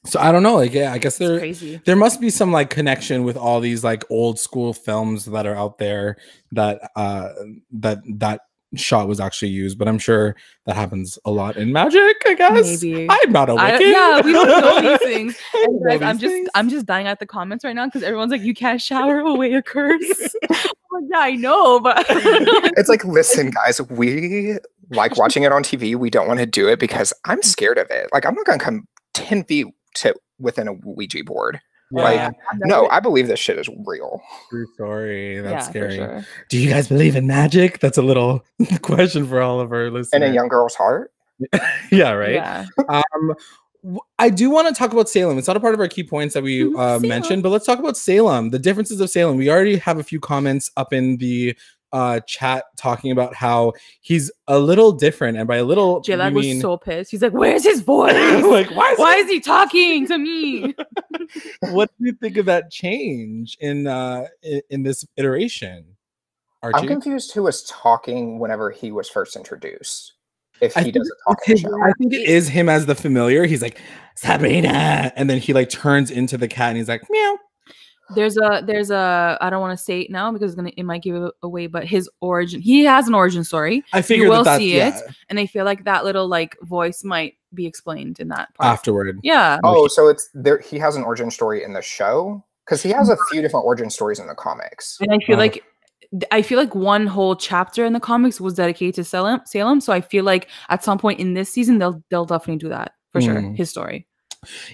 So I don't know. Like, yeah, I guess there crazy. there must be some like connection with all these like old school films that are out there that uh that that shot was actually used. But I'm sure that happens a lot in magic. I guess. Maybe. I'm not a I, Wiccan. yeah, we don't know these things. Guys, I'm just things. I'm just dying at the comments right now because everyone's like, you can't shower away a curse. I'm yeah, I know, but It's like, listen, guys, we like watching it on TV. We don't want to do it because I'm mm-hmm. scared of it. Like, I'm not gonna come ten feet to within a Ouija board. Like, Yeah, no, I believe this shit is real. true story. That's yeah, scary. sure. Do you guys believe in magic? That's a little question for all of our listeners. In a young girl's heart. yeah, right. Yeah. Um, w- I do want to talk about Salem. It's not a part of our key points that we Mhm, uh, mentioned, but let's talk about Salem. The differences of Salem. We already have a few comments up in the uh, chat talking about how he's a little different, and by a little, J we Lag was mean so pissed. He's like, "Where's his voice? like why? Is Why is he talking to me?" what do you think of that change in uh in, in this iteration? Archie? I'm confused who was talking whenever he was first introduced. If he think doesn't talk it's in the his- show. I think it is him as the familiar. He's like Sabrina, and then he like turns into the cat, and he's like meow. There's a there's a I don't want to say it now because it's gonna it might give it away, but his origin he has an origin story, I figured will that that's, see it. and I feel like that little like voice might be explained in that part. afterward. Yeah, Oh, so it's there. He has an origin story in the show because he has a few different origin stories in the comics. and I feel Oh. like I feel like one whole chapter in the comics was dedicated to Salem. Salem, so I feel like at some point in this season they'll they'll definitely do that for sure. Mm. His story.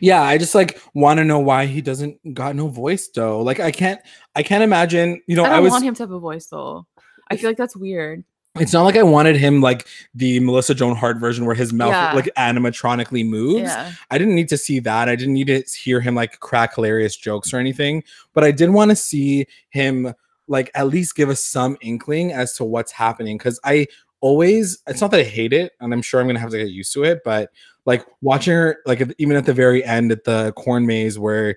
Yeah, I just like want to know why he doesn't got no voice though. Like I can't, I can't imagine. You know, I I, don't was. want him to have a voice though. I feel like that's weird. It's not like I wanted him like the Melissa Joan Hart version where his mouth Yeah. like animatronically moves. Yeah. I didn't need to see that. I didn't need to hear him like crack hilarious jokes or anything. But I did want to see him like at least give us some inkling as to what's happening. Cause I always, it's not that I hate it, and I'm sure I'm gonna have to get used to it, but like watching her, like even at the very end at the corn maze where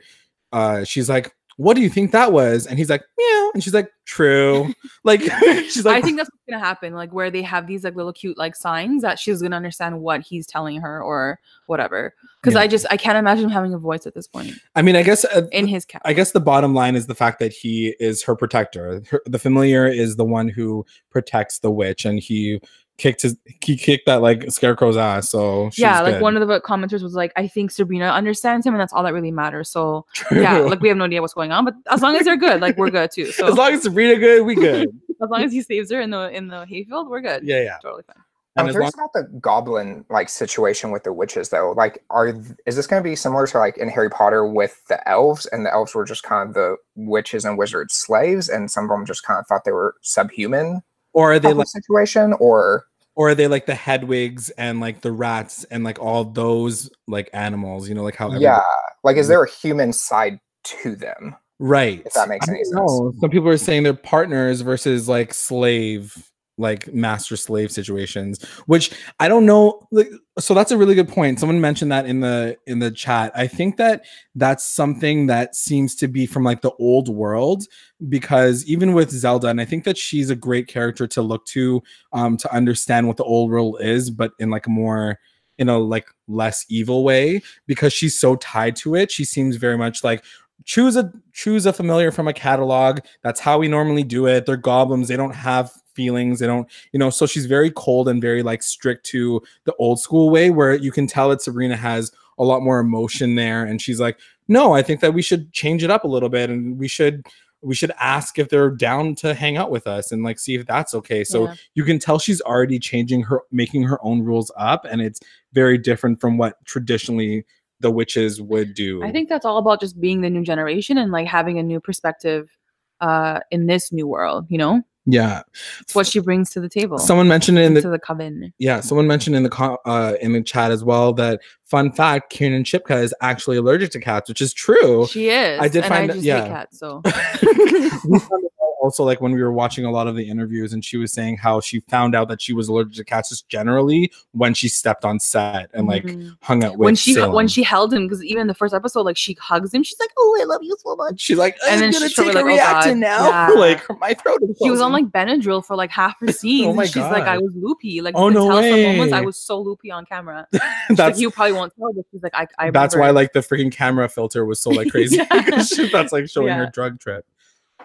uh she's like, What do you think that was? And he's like, Meow. And she's like, True. like she's like I think that's what's gonna happen, like where they have these like little cute like signs that she's gonna understand what he's telling her or whatever. Because Yeah. I just I can't imagine him having a voice at this point I mean, I guess uh, in his cat. I guess the bottom line is the fact that he is her protector. Her, the familiar is the one who protects the witch, and he kicked his he kicked that like scarecrow's ass. So she's yeah, like good. one of the commenters was like, I think Sabrina understands him, and that's all that really matters. So yeah, like we have no idea what's going on, but as long as they're good, like we're good too. So as long as Sabrina good, we good. as long as he saves her in the in the hayfield, we're good. yeah, yeah. totally fine. And I'm as long, curious about the goblin like situation with the witches though. Like, are th- is this going to be similar to like in Harry Potter with the elves, and the elves were just kind of the witches and wizards slaves, and some of them just kind of thought they were subhuman or are they type of like, situation, or or are they like the Hedwigs and like the rats and like all those like animals? You know, like how everybody- yeah, like is there a human side to them? right. If that makes I any sense. know. Some people are saying they're partners versus like slave, like master slave situations, which I don't know. Like, so that's a really good point. Someone mentioned that in the in the chat. I think that that's something that seems to be from like the old world because even with Zelda, and I think that she's a great character to look to um to understand what the old world is, but in like a more in a like less evil way because she's so tied to it. She seems very much like choose a choose a familiar from a catalog. That's how we normally do it. They're goblins. They don't have feelings. They don't, you know. So she's very cold and very like strict to the old school way, where you can tell that Sabrina has a lot more emotion there, and she's like, no, I think that we should change it up a little bit, and we should we should ask if they're down to hang out with us and like see if that's okay. So Yeah. you can tell she's already changing her making her own rules up and it's very different from what traditionally the witches would do. I think that's all about just being the new generation and like having a new perspective uh in this new world, you know? Yeah. It's what she brings to the table. Someone mentioned it in the to the coven. yeah, someone mentioned in the co- uh in the chat as well that fun fact, Kiernan Shipka is actually allergic to cats, which is true. She is. I did and find I that- yeah. cats, so We found it out also like when we were watching a lot of the interviews and she was saying how she found out that she was allergic to cats just generally when she stepped on set and like Mhm. hung out with when she Salem. when she held him because even the first episode like she hugs him she's like oh i love you so much she's like And I'm then gonna she's take a like, "Oh, now Yeah. like my throat is she was on like benadryl for like half her scenes Oh my and she's like i was loopy like Oh, no tell some moments i was so loopy on camera She's like, that's you probably won't tell but she's like i, I that's why it." like the freaking camera filter was so like crazy Yeah. she- that's like showing her drug trip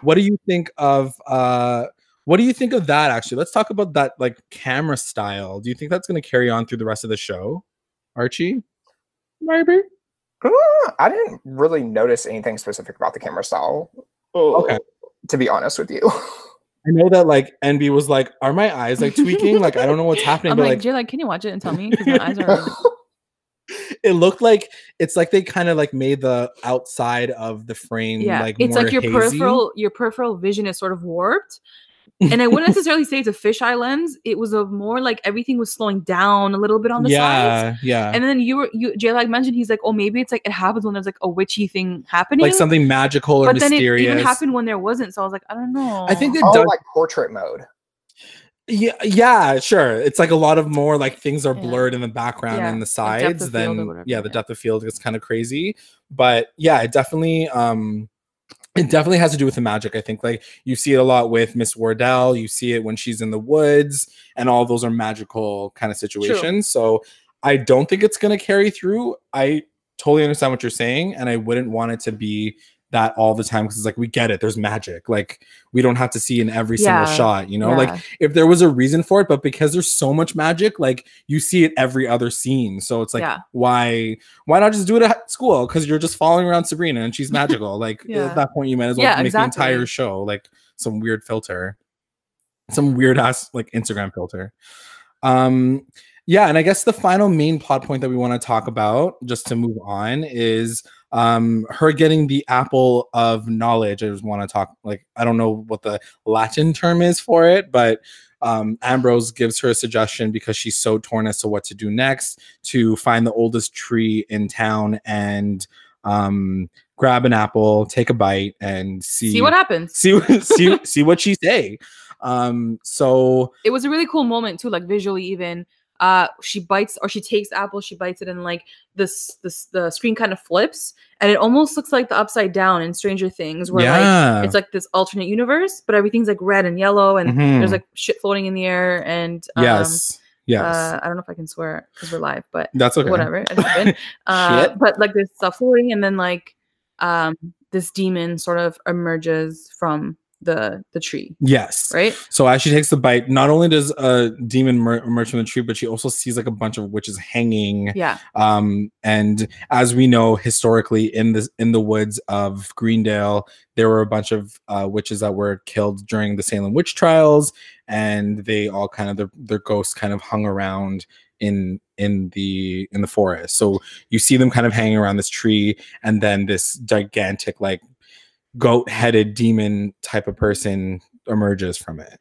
what do you think of uh what do you think of that actually let's talk about that like camera style do you think that's going to carry on through the rest of the show archie maybe Uh, I didn't really notice anything specific about the camera style. Okay. To be honest with you. i know that like nb was like are my eyes like tweaking like i don't know what's happening i'm but like, like jay like can you watch it and tell me because my eyes are it looked like it's like they kind of like made the outside of the frame yeah, like it's more like your hazy. peripheral your peripheral vision is sort of warped. and I wouldn't necessarily say it's a fisheye lens. It was a more like everything was slowing down a little bit on the sides. yeah, yeah. And then you were you Jay like mentioned he's like, oh maybe it's like it happens when there's like a witchy thing happening. like something magical or but then it mysterious. even happened when there wasn't. So I was like, I don't know. I think it Oh, does. like portrait mode. Yeah, yeah, sure. It's like a lot of more like things are Yeah. blurred in the background Yeah, and the sides. field then yeah, the yeah. depth of field is kind of crazy. But yeah, it definitely um it definitely has to do with the magic. I think like you see it a lot with Miss Wardwell. You see it when she's in the woods, and all those are magical kind of situations. So I don't think it's gonna carry through. I totally understand what you're saying, and I wouldn't want it to be that all the time because it's like we get it. There's magic. Like we don't have to see in every single shot. You know, like if there was a reason for it, but because there's so much magic, like you see it every other scene. So it's like, Yeah. why why not just do it at school? Because you're just following around Sabrina and she's magical. like Yeah. at that point, you might as well Yeah, make the entire show like some weird filter, some weird ass like Instagram filter. Um, yeah, and I guess the final main plot point that we want to talk about, just to move on, is um her getting the apple of knowledge. I just want to talk like I don't know what the Latin term is for it, but um, Ambrose gives her a suggestion because she's so torn as to what to do next to find the oldest tree in town and um, grab an apple, take a bite, and see See what happens. see what- see see what she say. Um, so it was a really cool moment too, like visually even. Uh, she bites or she takes apple, she bites it, and like this, this the screen kind of flips, and it almost looks like the upside down in Stranger Things, where yeah, like it's like this alternate universe, but everything's like red and yellow, and Mhm. there's like shit floating in the air, and um, yes, yes, uh, I don't know if I can swear because we're live, but that's okay. whatever. It uh, but like there's stuff floating, and then like um, this demon sort of emerges from the the tree, Yes, right? So as she takes the bite, not only does a demon mer- emerge from the tree, but she also sees like a bunch of witches hanging. Yeah, Um, and as we know historically in the in the woods of Greendale, there were a bunch of uh, witches that were killed during the Salem witch trials, and they all kind of their, their ghosts kind of hung around in in the in the forest. So you see them kind of hanging around this tree, and then this gigantic like goat-headed demon type of person emerges from it.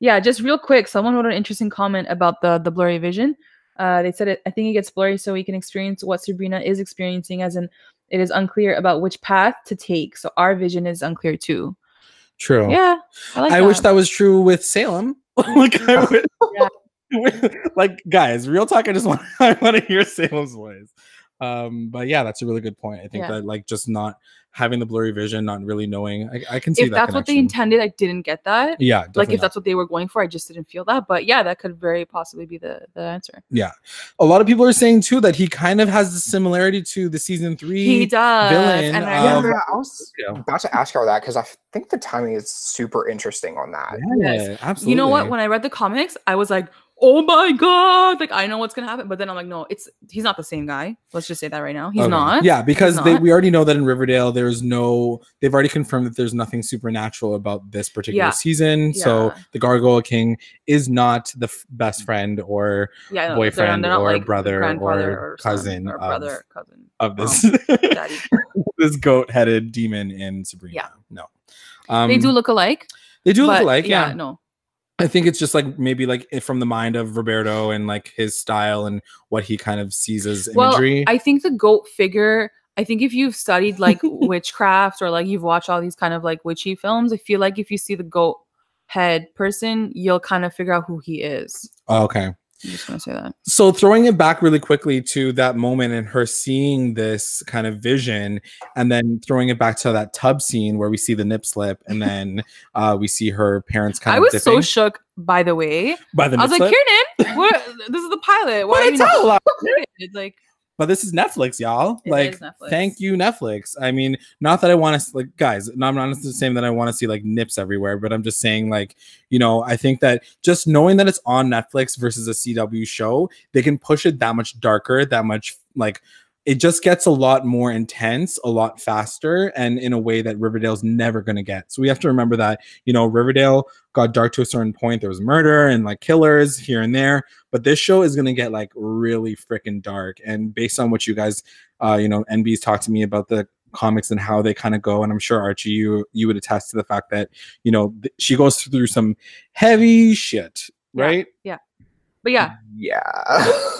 Yeah, just real quick, someone wrote an interesting comment about the the blurry vision. Uh, they said it. I think it gets blurry so we can experience what Sabrina is experiencing, as in it is unclear about which path to take. So our vision is unclear too. True. Yeah, I like. I wish that was true with Salem. like, I Yeah. like guys, real talk. I just want I want to hear Salem's voice. Um, but yeah, that's a really good point. I think Yeah. that like just not having the blurry vision, not really knowing. I, I can see If that. that's what they intended, I didn't get that. Yeah, like definitely if that's what they were going for, I just didn't feel that. But yeah, that could very possibly be the the answer. Yeah, a lot of people are saying too that he kind of has the similarity to the season three. He does, villain and I of- Yeah. I was Yeah. about to ask y'all that because I think the timing is super interesting on that. Yeah, Yes. absolutely. You know what? When I read the comics, I was like, "Oh my god!" Like I know what's gonna happen, but then I'm like, "No, it's he's not the same guy." Let's just say that right now. He's Okay. not. Yeah, because they, we already know that in Riverdale, there's no. They've already confirmed that there's nothing supernatural about this particular Yeah. season. So the Gargoyle King is not the f- best friend or yeah, no, boyfriend not or like brother grandfather or cousin or of- brother cousin. of this Daddy. this goat-headed demon in Sabrina. Yeah. No, um, they do look alike. They do look alike. Yeah. no. I think it's just like maybe like eh, from the mind of Roberto and like his style and what he kind of sees as Well. I think the goat figure. I think if you've studied like witchcraft or like you've watched all these kind of like witchy films, I feel like if you see the goat head person, you'll kind of figure out who he is. oh, okay. I'm just gonna say that. so throwing it back really quickly to that moment and her seeing this kind of vision and then throwing it back to that tub scene where we see the nip slip and then uh we see her parents kind I of was so shook. By the way, by the I was nip like, slip. Kiernan, what? This is the pilot. Why But are you it's not- It's like but this is Netflix, y'all. It like, Netflix. thank you, Netflix. I mean, not that I want to, like, guys. No, I'm not saying that I want to see like nips everywhere, but I'm just saying, like, you know, I think that just knowing that it's on Netflix versus a CW show, they can push it that much darker, that much like it just gets a lot more intense, a lot faster, and in a way that Riverdale's never going to get. So we have to remember that, you know, Riverdale got dark to a certain point. There was murder and like killers here and there, but this show is going to get like really freaking dark. And based on what you guys, uh, you know, NB's talked to me about the comics and how they kind of go and i'm sure archie you you would attest to the fact that you know th- she goes through some heavy shit right Yeah. right But yeah, Yeah.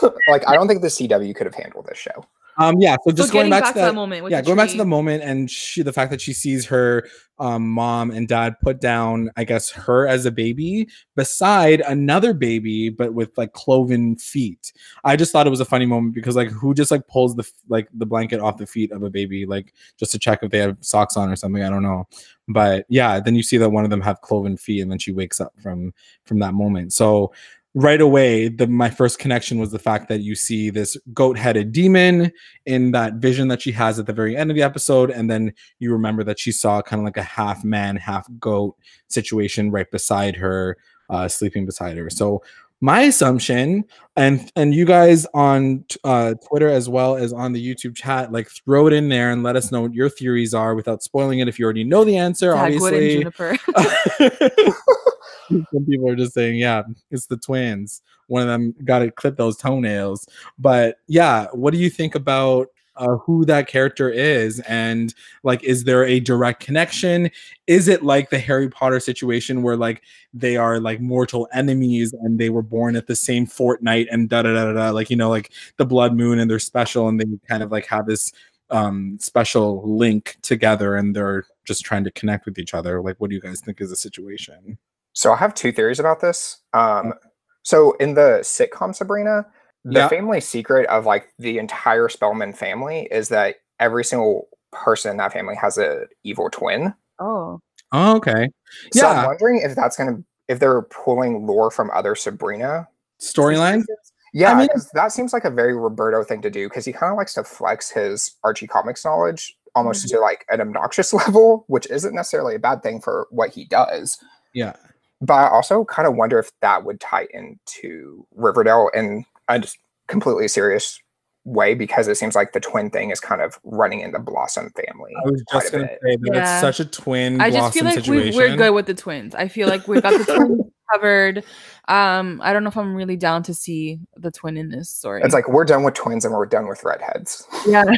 like I don't think the CW could have handled this show. Um yeah so so just getting going back, back to that, moment. Yeah the going back to the moment and she the fact that she sees her um mom and dad put down i guess her as a baby beside another baby but with like cloven feet. I just thought it was a funny moment because like who just like pulls the like the blanket off the feet of a baby like just to check if they have socks on or something i don't know. But yeah then you see that one of them have cloven feet and then she wakes up from from that moment. So right away the my first connection was the fact that you see this goat-headed demon in that vision that she has at the very end of the episode and then you remember that she saw kind of like a half man half goat situation right beside her uh sleeping beside her so my assumption and and you guys on uh twitter as well as on the youtube chat like throw it in there and let us know what your theories are without spoiling it if you already know the answer and obviously Juniper. some people are just saying, yeah, it's the twins. One of them got to clip those toenails. But yeah, what do you think about uh, who that character is? And like, is there a direct connection? Is it like the Harry Potter situation where like they are like mortal enemies and they were born at the same fortnight and da da da da da? Like, you know, like the blood moon and they're special and they kind of like have this um special link together and they're just trying to connect with each other like what do you guys think is the situation So I have two theories about this. Um, so in the sitcom Sabrina, the Yeah. family secret of like the entire Spellman family is that every single person in that family has a evil twin. oh, Oh, okay. So I'm wondering if that's gonna if they're pulling lore from other Sabrina Storyline. Yeah, I mean- that seems like a very Roberto thing to do because he kind of likes to flex his Archie comics knowledge almost Mm-hmm. to like an obnoxious level, which isn't necessarily a bad thing for what he does. Yeah. But I also kind of wonder if that would tie into Riverdale in a just completely serious way because it seems like the twin thing is kind of running in the Blossom family. I was just gonna say that Yeah. it's such a twin I just feel like we, situation. we're good with the twins. I feel like we've got the twins covered. Um, I don't know if I'm really down to see the twin in this story. It's like we're done with twins and we're done with redheads. yeah.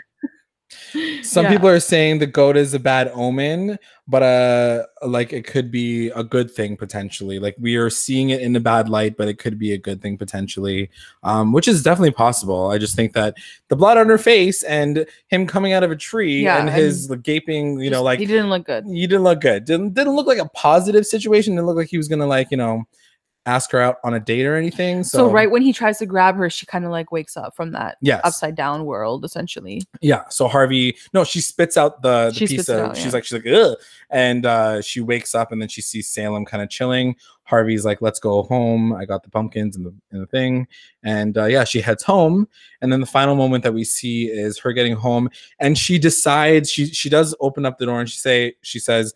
Some Yeah. people are saying the goat is a bad omen, but uh like it could be a good thing potentially. Like we are seeing it in a bad light, but it could be a good thing potentially. Um, which is definitely possible. I just think that the blood on her face and him coming out of a tree Yeah, and and his gaping, you know, like he didn't look good. he didn't look good. Didn't didn't look like a positive situation. It looked like he was gonna like, you know, ask her out on a date or anything. So, So, right when he tries to grab her, she kind of like wakes up from that Yes. upside down world, essentially. Yeah. So Harvey, no, she spits out the, the piece of. out, she's yeah. like, she's like, ugh, and uh, she wakes up and then she sees Salem kind of chilling. Harvey's like, let's go home. I got the pumpkins and the, and the thing, and uh, yeah, she heads home. And then the final moment that we see is her getting home, and she decides she she does open up the door and she say she says.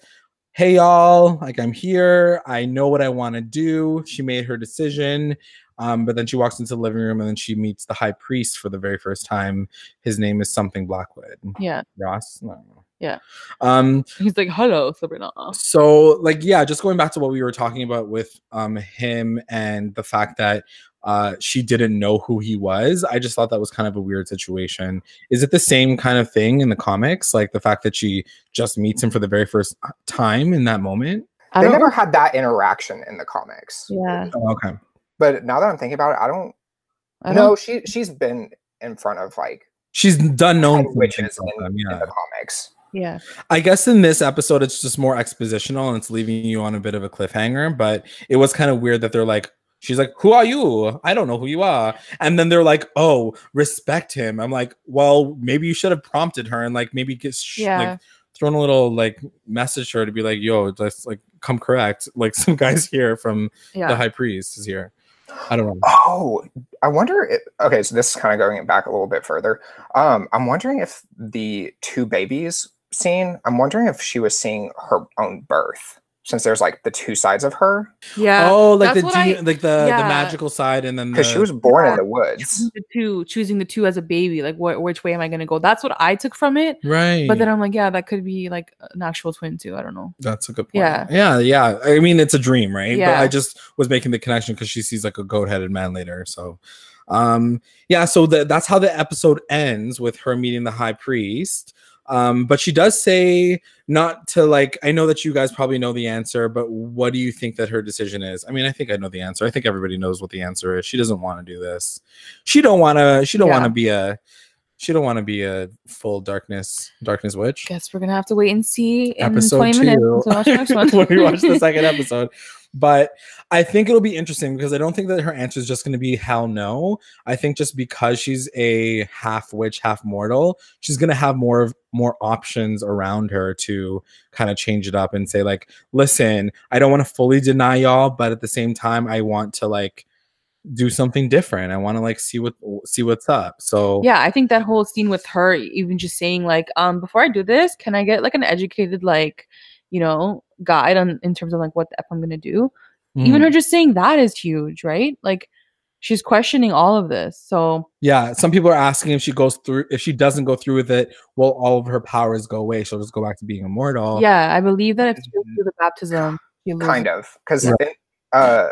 Hey y'all, like I'm here. I know what I want to do. She made her decision. Um, but then she walks into the living room and then she meets the high priest for the very first time his name is something Blackwood. Yeah. Ross. I. Yeah. Um. He's like, hello, Sabrina. So, like, yeah, just going back to what we were talking about with um him and the fact that uh she didn't know who he was. I just thought that was kind of a weird situation. Is it the same kind of thing in the comics? Like the fact that she just meets him for the very first uh, time in that moment. I They don't never had that interaction in the comics. Yeah. Oh, okay. But now that I'm thinking about it, I don't I know. don't, She she's been in front of like She's done known witches in, them, in the comics. yeah. I guess in this episode, it's just more expositional and it's leaving you on a bit of a cliffhanger. But it was kind of weird that they're like, she's like, Who are you? I don't know who you are. And then they're like, Oh, respect him. I'm like, Well, maybe you should have prompted her and like maybe get sh- Yeah. like thrown a little like message to her to be like, Yo, just like come correct. Like some guys here from Yeah. the high priest is here. I don't know. Oh, I wonder. If, okay, so this is kind of going back a little bit further. Um, I'm wondering if the two babies scene. I'm wondering if she was seeing her own birth. Since there's like the two sides of her Yeah. oh, like the that's what de- I- like the the magical side, and then because the, she was born Yeah. in the woods. choosing the two, choosing the two as a baby. Like, what? Which way am I gonna go? That's what I took from it. right. But then I'm like, yeah, that could be like an actual twin too. I don't know. That's a good point. Yeah. Yeah. Yeah. I mean, it's a dream, right? But Yeah. I just was making the connection because she sees like a goat headed man later. So, um, yeah. So the, that's how the episode ends with her meeting the high priest. Um, but she does say not to like, I know that you guys probably know the answer, but what do you think that her decision is? I mean, I think I know the answer. I think everybody knows what the answer is. She doesn't want to do this. She don't want to, she don't Yeah. want to be a, she don't want to be a full darkness, darkness witch Guess we're gonna have to wait and see in episode 20 two minutes watch the next one. when we watch the second episode. But I think it'll be interesting because I don't think that her answer is just going to be hell no. I think just because she's a half witch, half mortal, she's going to have more of more options around her to kind of change it up and say like, listen, I don't want to fully deny y'all, but at the same time, I want to like do something different. I want to like see what see what's up. So yeah i think that whole scene with her even just saying like um before i do this can i get like an educated like you know guide on in terms of like what the f i'm gonna do even mhm. her just saying that is huge right like she's questioning all of this so Yeah, some people are asking if she goes through if she doesn't go through with it, will all of her powers go away? She'll just go back to being immortal. yeah i believe that if she goes through the baptism kind of because Right. uh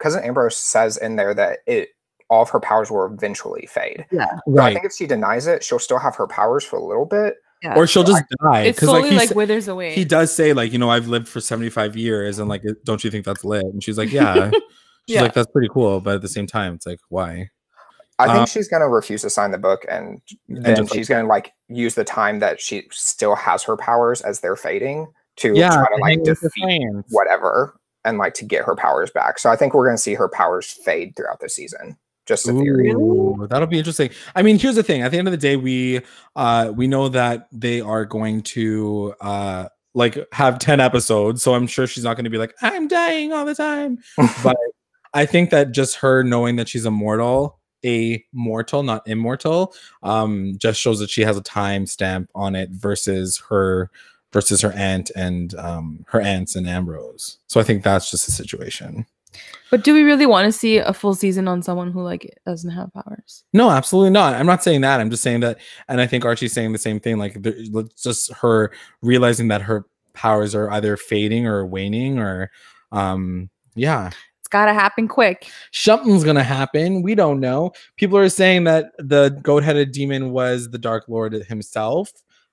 cousin ambrose says in there that it all of her powers will eventually fade yeah So i think if she denies it she'll still have her powers for a little bit yeah Or she'll just die it because slowly like he like, sa- withers away he does say like you know I've lived for seventy five years and like don't you think that's lit? And she's like yeah. She's Yeah. like that's pretty cool, but at the same time it's like why? i think Um, she's going to refuse to sign the book and then just, like- she's going to like use the time that she still has her powers as they're fading to Yeah, try to like hang with the defeat whatever and like to get her powers back so i think we're going to see her powers fade throughout the season just a theory Ooh, that'll be interesting. I mean, here's the thing. At the end of the day, we uh we know that they are going to uh like have 10 episodes, so I'm sure she's not going to be like I'm dying all the time. but I think that just her knowing that she's immortal, a mortal, not immortal, um just shows that she has a time stamp on it versus her versus her aunt and um her aunts and Ambrose. So I think that's just a situation. but do we really want to see a full season on someone who like doesn't have powers No, absolutely not. I'm not saying that. I'm just saying that, and I think Archie's saying the same thing. Like, just her realizing that her powers are either fading or waning, or, um, yeah, it's gotta happen quick something's gonna happen. We don't know. People are saying that the goat-headed demon was the Dark Lord himself.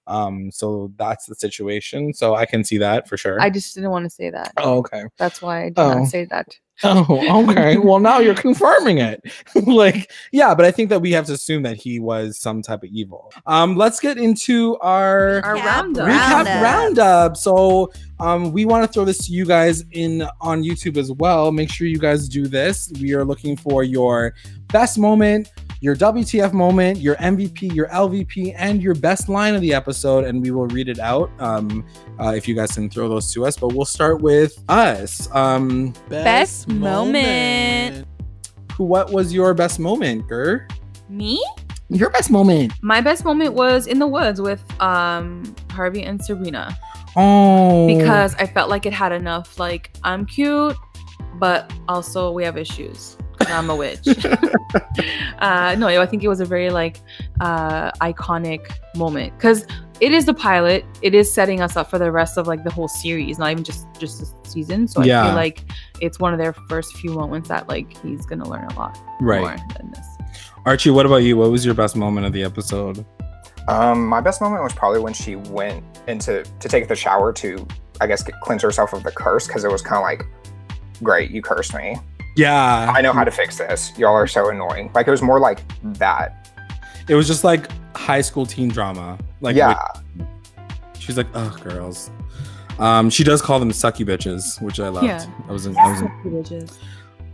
Um, so that's the situation. So I can see that for sure. i just didn't want to say that oh, okay. that's why i did Oh. not say that Oh, okay. well, now you're confirming it. like, yeah, but I think that we have to assume that he was some type of evil. Um, let's get into our Our Recap roundup. recap roundup. roundup. So, um, we want to throw this to you guys in on YouTube as well. Make sure you guys do this. We are looking for your best moment, your WTF moment, your MVP, your LVP, and your best line of the episode, and we will read it out. Um, uh, if you guys can throw those to us, but we'll start with us. Um, Best moment. Who? What was your best moment, Gur? me Your best moment. my best moment was in the woods with um harvey and Serena. Oh, because i felt like it had enough like i'm cute but also we have issues 'cause i'm a witch uh no i think it was a very like uh iconic moment because it is the pilot it is setting us up for the rest of like the whole series not even just just this season so i feel like it's one of their first few moments that like he's gonna learn a lot right. more than this Archie, what about you? What was your best moment of the episode? Um, my best moment was probably when she went into to take the shower to, I guess, get, cleanse herself of the curse because it was kind of like, great, you cursed me. Yeah, I know how to fix this. Y'all are so annoying. Like it was more like that. It was just like high school teen drama. Like, yeah, with- she's like, oh, girls. Um, she does call them sucky bitches, which I loved. Yeah. I was, in, I was in- Bitches.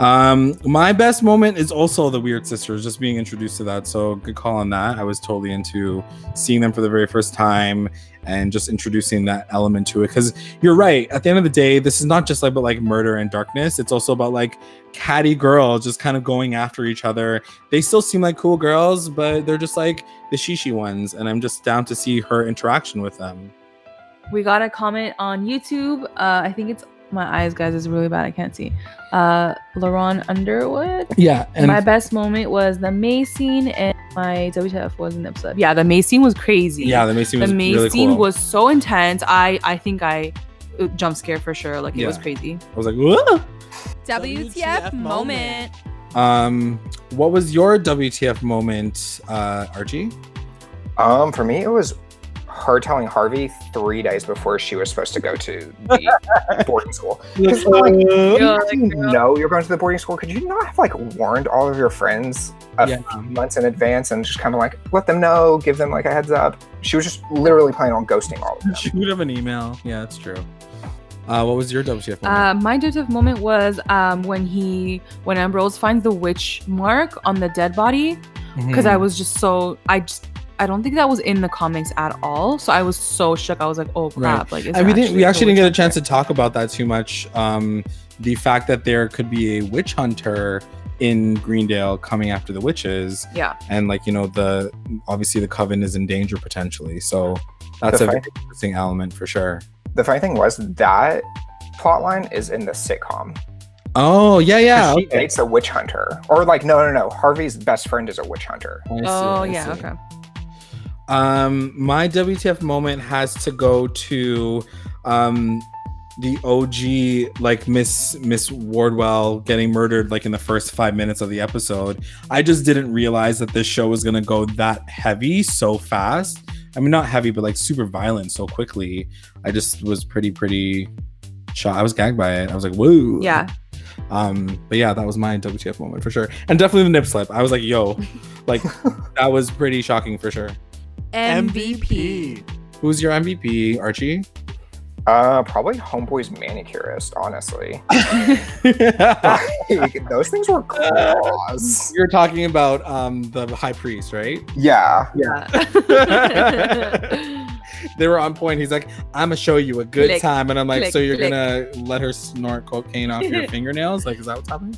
Um, my best moment is also the Weird Sisters, just being introduced to that. So good call on that. I was totally into seeing them for the very first time and just introducing that element to it. Because you're right. At the end of the day, this is not just like about like murder and darkness. It's also about like catty girls just kind of going after each other. They still seem like cool girls, but they're just like the shishi ones. And I'm just down to see her interaction with them. we got a comment on YouTube. Uh, I think it's My eyes, guys, is really bad. I can't see. Uh, Lauren Underwood. Yeah, and my best moment was the May scene, and my WTF was an episode. Yeah, the May scene was crazy. yeah, the May scene the was May really scene cool. was so intense. I I think I uh, jump scare for sure. Like it was crazy. I was like, Whoa! WTF moment. um, what was your WTF moment, uh, Archie? Um, for me, it was her telling Harvey three days before she was supposed to go to the boarding school. Because like, Yeah, you know you're going to the boarding school, could you not have like warned all of your friends a Yeah. few months in advance and just kind of like let them know, give them like a heads up? She was just literally planning on ghosting all of them. Shoot him an email. Yeah, that's true. Uh, what was your WTF moment? Uh, my WTF moment was um when he when Ambrose finds the witch mark on the dead body because I Mhm. was just so I just I don't think that was in the comics at all. So I was so shook. I was like, oh crap! Like, is And we didn't. We actually didn't get a hunter? chance to talk about that too much. Um, the fact that there could be a witch hunter in Greendale coming after the witches, Yeah, and like you know the obviously the coven is in danger potentially. So that's The a very interesting element for sure. The funny thing was that plotline is in the sitcom. Oh yeah, yeah. She okay. dates a witch hunter, or like no, no, no. Harvey's best friend is a witch hunter. I see, Oh yeah, okay. Um, my WTF moment has to go to um the OG like Miss Miss Wardwell getting murdered like in the first five minutes of the episode. I just didn't realize that this show was gonna go that heavy so fast. I mean not heavy, but like super violent so quickly. I just was pretty pretty shocked. I was gagged by it. I was like, whoa. Yeah, Um, but yeah, that was my WTF moment for sure. And definitely the nip slip. I was like, yo, like that was pretty shocking for sure. MVP. Who's your MVP, Archie? Uh, probably Homeboy's manicurist. Honestly, Like, those things were claws. You're talking about um the high priest, right? Yeah, yeah. They were on point. He's like, I'm gonna show you a good Click, time, and I'm like, click, so you're click. gonna let her snort cocaine off your fingernails? Like, is that what's happening?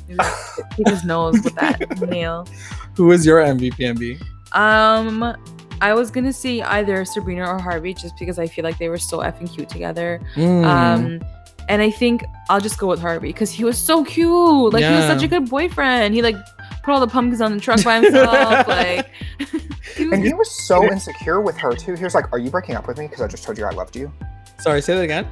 he just knows with that nail. Who is your MVP, MB? Um, I was gonna see either Sabrina or Harvey, just because I feel like they were so effing cute together. Mm. Um, and I think I'll just go with Harvey because he was so cute. Like he was such a good boyfriend. He like put all the pumpkins on the truck by himself. like, he was and he was so insecure with her too. He was like, "Are you breaking up with me because I just told you I loved you?" Sorry, say that again.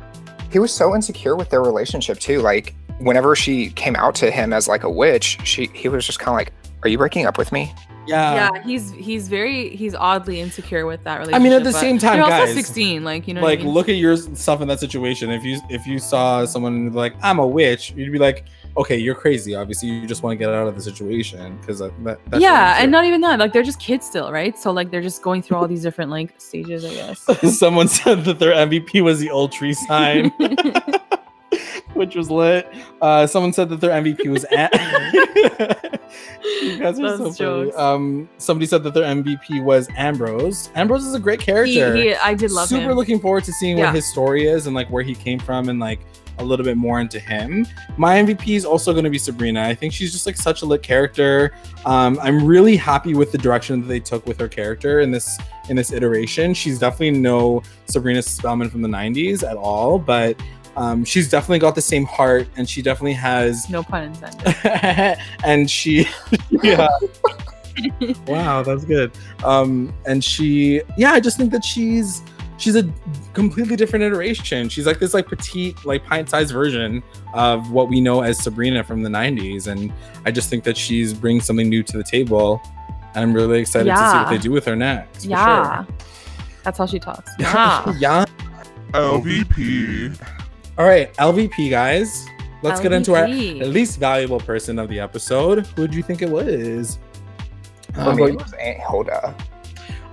He was so insecure with their relationship too. Like, whenever she came out to him as like a witch, she he was just kind of like, "Are you breaking up with me?" Yeah. yeah, he's he's very he's oddly insecure with that relationship. I mean, at the same time, you're also guys, 16. Like you know, like what I mean? look at yourself in that situation if you if you saw someone like i'm a witch you'd be like okay you're crazy obviously you just want to get out of the situation because that, that that's yeah, and not even that. Like they're just kids still, right? So like they're just going through all these different like stages, I guess. someone said that their mvp was the old tree sign which was lit uh someone said that their mvp was a- you guys are so Those funny. um somebody said that their mvp was ambrose ambrose is a great he, character he, I did love super him. looking forward to seeing Yeah. what his story is and like where he came from and like a little bit more into him. My MVP is also going to be Sabrina. I think she's just like such a lit character. Um, I'm really happy with the direction that they took with her character in this in this iteration. She's definitely no Sabrina Spellman from the '90s at all, but um, she's definitely got the same heart, and she definitely has. no pun intended. and she, yeah. wow, that's good. Um, and she, yeah, I just think that she's she's a completely different iteration. She's like this like petite, like pint-sized version of what we know as Sabrina from the '90s, and I just think that she's bringing something new to the table. And I'm really excited to see what they do with her next. for yeah, that's how she talks. Yeah. yeah. LVP. All right, LVP guys. Let's get into our least valuable person of the episode. Who do you think it was? For Um, me, it was Aunt Hilda.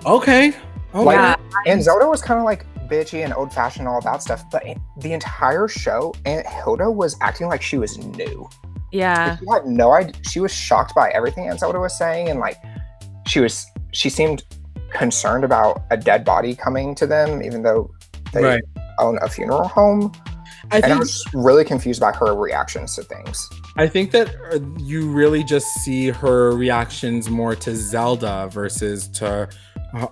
okay. Okay. Like, Yeah. And Zelda was kind of like bitchy and old fashioned and all that stuff, but the entire show, Aunt Hilda was acting like she was new. Yeah. She had no idea. She was shocked by everything Aunt Zelda was saying, and like she was, she seemed concerned about a dead body coming to them, even though they Right. own a funeral home. I And I think was really confused by her reactions to things. I think that uh, you really just see her reactions more to Zelda versus to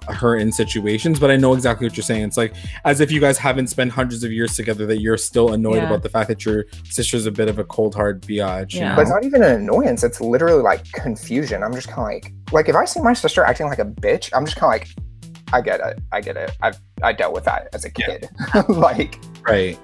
her in situations, but I know exactly what you're saying. It's like as if you guys haven't spent hundreds of years together that you're still annoyed Yeah. about the fact that your sister's a bit of a cold hard biatch. you Yeah. But it's not even an annoyance. It's literally like confusion. I'm just kind of like, like if I see my sister acting like a bitch, I'm just kind of like, I get it. I get it. I I dealt with that as a kid. like, right.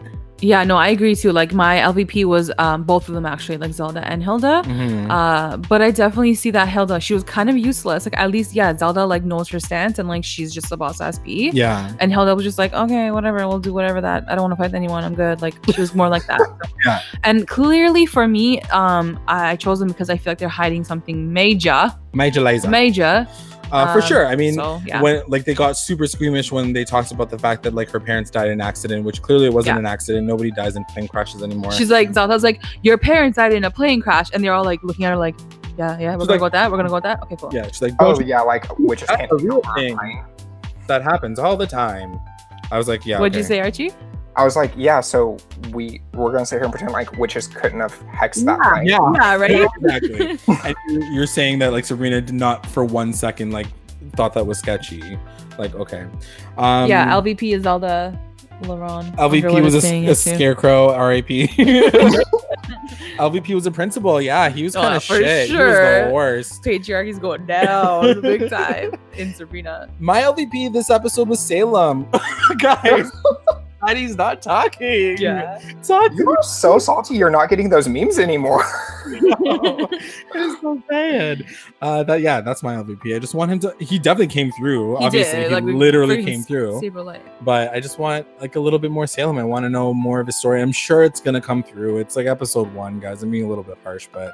Yeah, no, I agree too. Like my LVP was um, both of them actually, like Zelda and Hilda. Mhm. Uh, but I definitely see that Hilda, she was kind of useless. Like at least, yeah, Zelda like knows her stance and like she's just a boss ass bee. yeah. And Hilda was just like, okay, whatever, we'll do whatever that. I don't want to fight anyone. I'm good. Like she was more like that. Yeah. And clearly for me, um, I chose them because I feel like they're hiding something major, Major laser. major. Uh, for um, sure. I mean, so, yeah. when like they got super squeamish when they talked about the fact that like her parents died in an accident, which clearly it wasn't Yeah. an accident. Nobody dies in plane crashes anymore. She's like, Zelda's like, your parents died in a plane crash, and they're all like looking at her like, yeah, yeah, we're She's gonna like- go with that. We're gonna go with that. Okay, cool. yeah, she's like, oh yeah, like which is a real thing. that happens all the time. I was like, yeah. What'd you say, Archie? I was like, yeah. So we we're gonna sit here and pretend like witches couldn't have hexed that Yeah. Yeah. Yeah, right. exactly. and you- you're saying that like Sabrina did not for one second like thought that was sketchy. Like, okay. Um yeah, LVP is Zelda Laron. LVP was a, a scarecrow, RAP. LVP was a principal. Yeah, he was Oh, kind of for shit. He was sure. the worst. Patriarchy's going down big time in Sabrina. My LVP this episode was Salem. Guys, Patty's not talking. Talk You are so salty. You're not getting those memes anymore. it is so bad. Uh, that yeah, that's my LVP. I just want him to. He definitely came through. He Obviously, did, he like, literally came through. Super light. But I just want like a little bit more Salem. I want to know more of his story. I'm sure it's gonna come through. It's like episode one, guys. I'm being a little bit harsh, but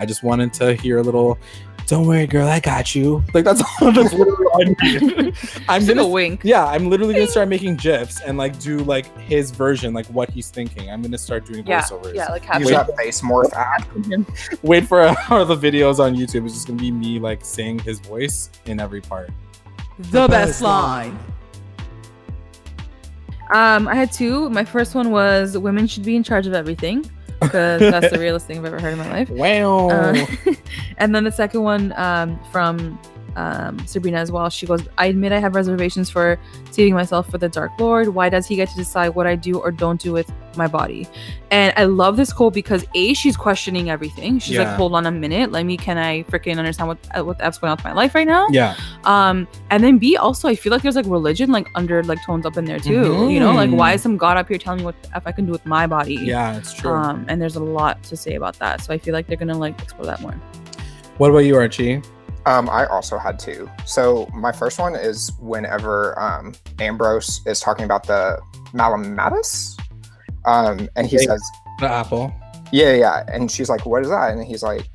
I just wanted to hear a little. Don't worry, girl. I got you. Like that's all. That's literally all I need. I'm gonna a wink. yeah, I'm literally gonna start making gifs and like do like his version, like what he's thinking. I'm gonna start doing Yeah, voiceovers. yeah, like Use happy. that face morph app. Wait for all the videos on YouTube. It's just gonna be me like saying his voice in every part. The best line. Um, I had two. My first one was women should be in charge of everything because that's the realest thing I've ever heard in my life. Wow. Uh, and then the second one um, from um, Sabrina as well. She goes, I admit I have reservations for saving myself for the Dark Lord. Why does he get to decide what I do or don't do with my body? And I love this quote because A, she's questioning everything. She's like, hold on a minute. Let me, can I freaking understand what, uh, what the F's going on with my life right now? yeah. Um, and then B, also, I feel like there's like religion like under like tones up in there too. You know, like why is some God up here telling me what the F I can do with my body? Yeah, it's true. Um, and there's a lot to say about that. So I feel like they're gonna like explore that more. what about you, Archie? Um, I also had two. So my first one is whenever um, Ambrose is talking about the Malamatus, um, and he says, The apple. "Yeah, yeah," and she's like, "What is that?" And he's like,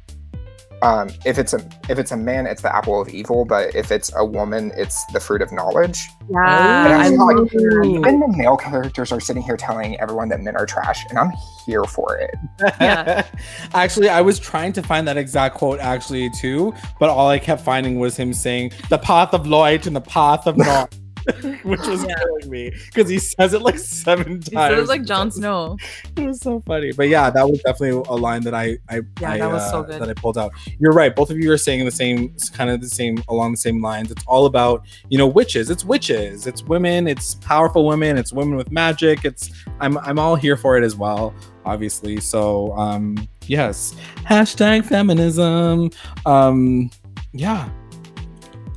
um, "If it's a if it's a man, it's the apple of evil, but if it's a woman, it's the fruit of knowledge." Yeah, And I'm I just like, even the male characters are sitting here telling everyone that men are trash, and I'm here for it. Yeah. actually, I was trying to find that exact quote actually too, but all I kept finding was him saying the path of light and the path of not. Which was Yeah. killing me because he says it like seven times. it was like Jon Snow. It was so funny, but yeah, that was definitely a line that I, I, Yeah, I, that was uh, so good. that I pulled out. You're right. Both of you are saying the same, kind of the same, along the same lines. It's all about, you know, witches. It's witches. It's women. It's powerful women. It's women with magic. It's, I'm, I'm all here for it as well, obviously. So, um, yes, hashtag feminism. Um, yeah,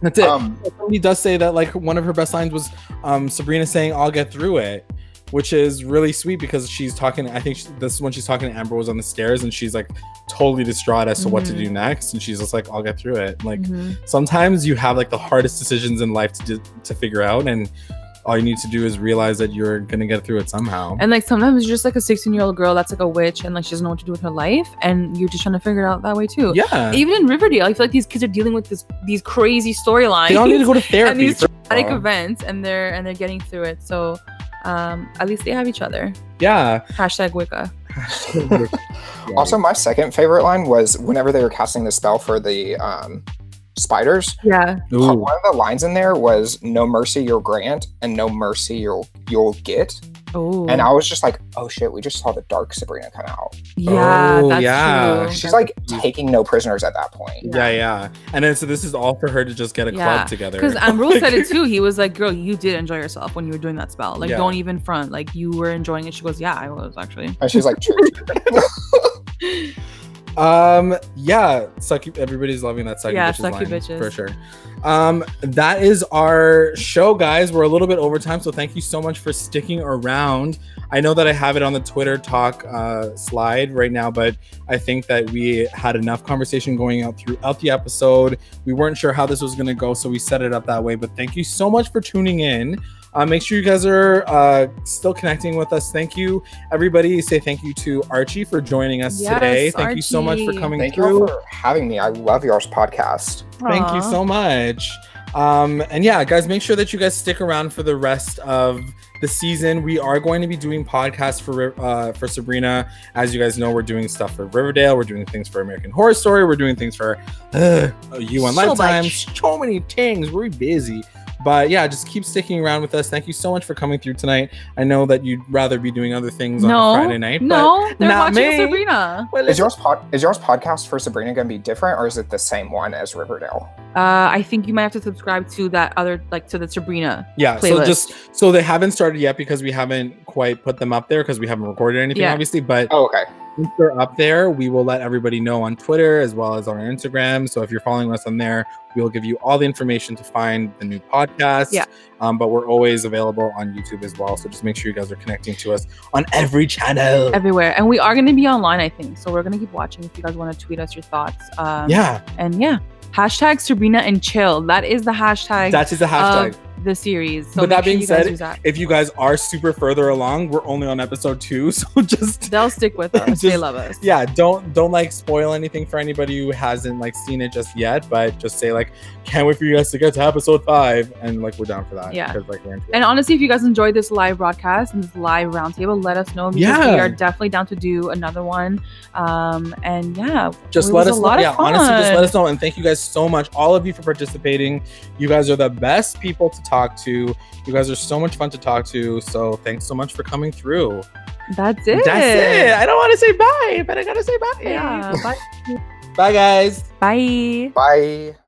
that's it. Um, somebody does say that like one of her best lines was um Sabrina saying I'll get through it which is really sweet because she's talking I think she, this is when she's talking to Ambrose on the stairs and she's like totally distraught as to what to do next. And she's just like I'll get through it. Like Mhm. sometimes you have like the hardest decisions in life to do, to figure out. And all you need to do is realize that you're gonna get through it somehow And like sometimes you're just like a 16 year old girl that's like a witch and like she doesn't know what to do with her life, and you're just trying to figure it out that way too. yeah Even in Riverdale, I feel like these kids are dealing with this these crazy storylines they all need to go to and therapy these traumatic events, and they're and they're getting through it. So um, at least they have each other. yeah Hashtag Wicca. Also, my second favorite line was whenever they were casting the spell for the um, spiders. Yeah. Ooh. One of the lines in there was "No mercy you'll grant, and no mercy you'll you'll get." Oh. And I was just like, "Oh shit, we just saw the dark Sabrina come out." Yeah, Oh, that's yeah. true. She's like taking no prisoners at that point. Yeah, yeah. And then so this is all for her to just get a Yeah, club together. Because Ambrose um, Like- said it too. He was like, "Girl, you did enjoy yourself when you were doing that spell. Like, Yeah. don't even front. Like, you were enjoying it." She goes, "Yeah, I was actually." And she's like, "True." Um, yeah, sucky. Everybody's loving that sucky Yeah, bitches sucky bitches. for sure. Um, that is our show, guys. We're a little bit over time, so thank you so much for sticking around. I know that I have it on the Twitter talk uh, slide right now, but I think that we had enough conversation going out throughout the episode. We weren't sure how this was going to go, so we set it up that way. But thank you so much for tuning in. Uh, make sure you guys are uh, still connecting with us. Thank you, everybody. Say thank you to Archie for joining us Yes, today. Thank you so much for Archie. coming Thank you through. all for having me. I love yours podcast. Thank you so much. Um, and yeah, guys, make sure that you guys stick around for the rest of the season. We are going to be doing podcasts for uh, for Sabrina. As you guys know, we're doing stuff for Riverdale. We're doing things for American Horror Story. We're doing things for uh, you on So Lifetime. much. So many things. We're busy. But yeah, just keep sticking around with us. Thank you so much for coming through tonight. I know that you'd rather be doing other things on No, a Friday night. no, they're not watching me. Sabrina. Well, Is yours pod- is yours podcast for Sabrina going to be different, or is it the same one as Riverdale? Uh, I think you might have to subscribe to that other, like, to the Sabrina. Yeah, so just so they haven't started yet because we haven't quite put them up there because we haven't recorded anything, Yeah. obviously. But Oh, okay. Once they're up there, we will let everybody know on Twitter as well as on our Instagram. So if you're following us on there, we'll give you all the information to find the new podcast. Yeah. Um, but we're always available on YouTube as well. So just make sure you guys are connecting to us on every channel. everywhere, and we are going to be online. I think so. We're going to keep watching. If you guys want to tweet us your thoughts, um, yeah, and yeah, hashtag Sabrina and chill. That is the hashtag that is the hashtag. The series. So But that being guys said, that. if you guys are super further along, we're only on episode two. So just they'll stick with us. they love us. yeah don't don't like spoil anything for anybody who hasn't like seen it just yet but just say like can't wait for you guys to get to episode five and like we're down for that Yeah. because like. And honestly, if you guys enjoyed this live broadcast and this live roundtable, let us know Yeah. we are definitely down to do another one. Um, and yeah, just let us a know lot of yeah honestly just let us know and thank you guys so much all of you for participating you guys are the best people to talk to you guys are so much fun to talk to so thanks so much for coming through That's it. that's it i don't want to say bye but i gotta say bye Yeah. Bye. bye guys Bye. Bye.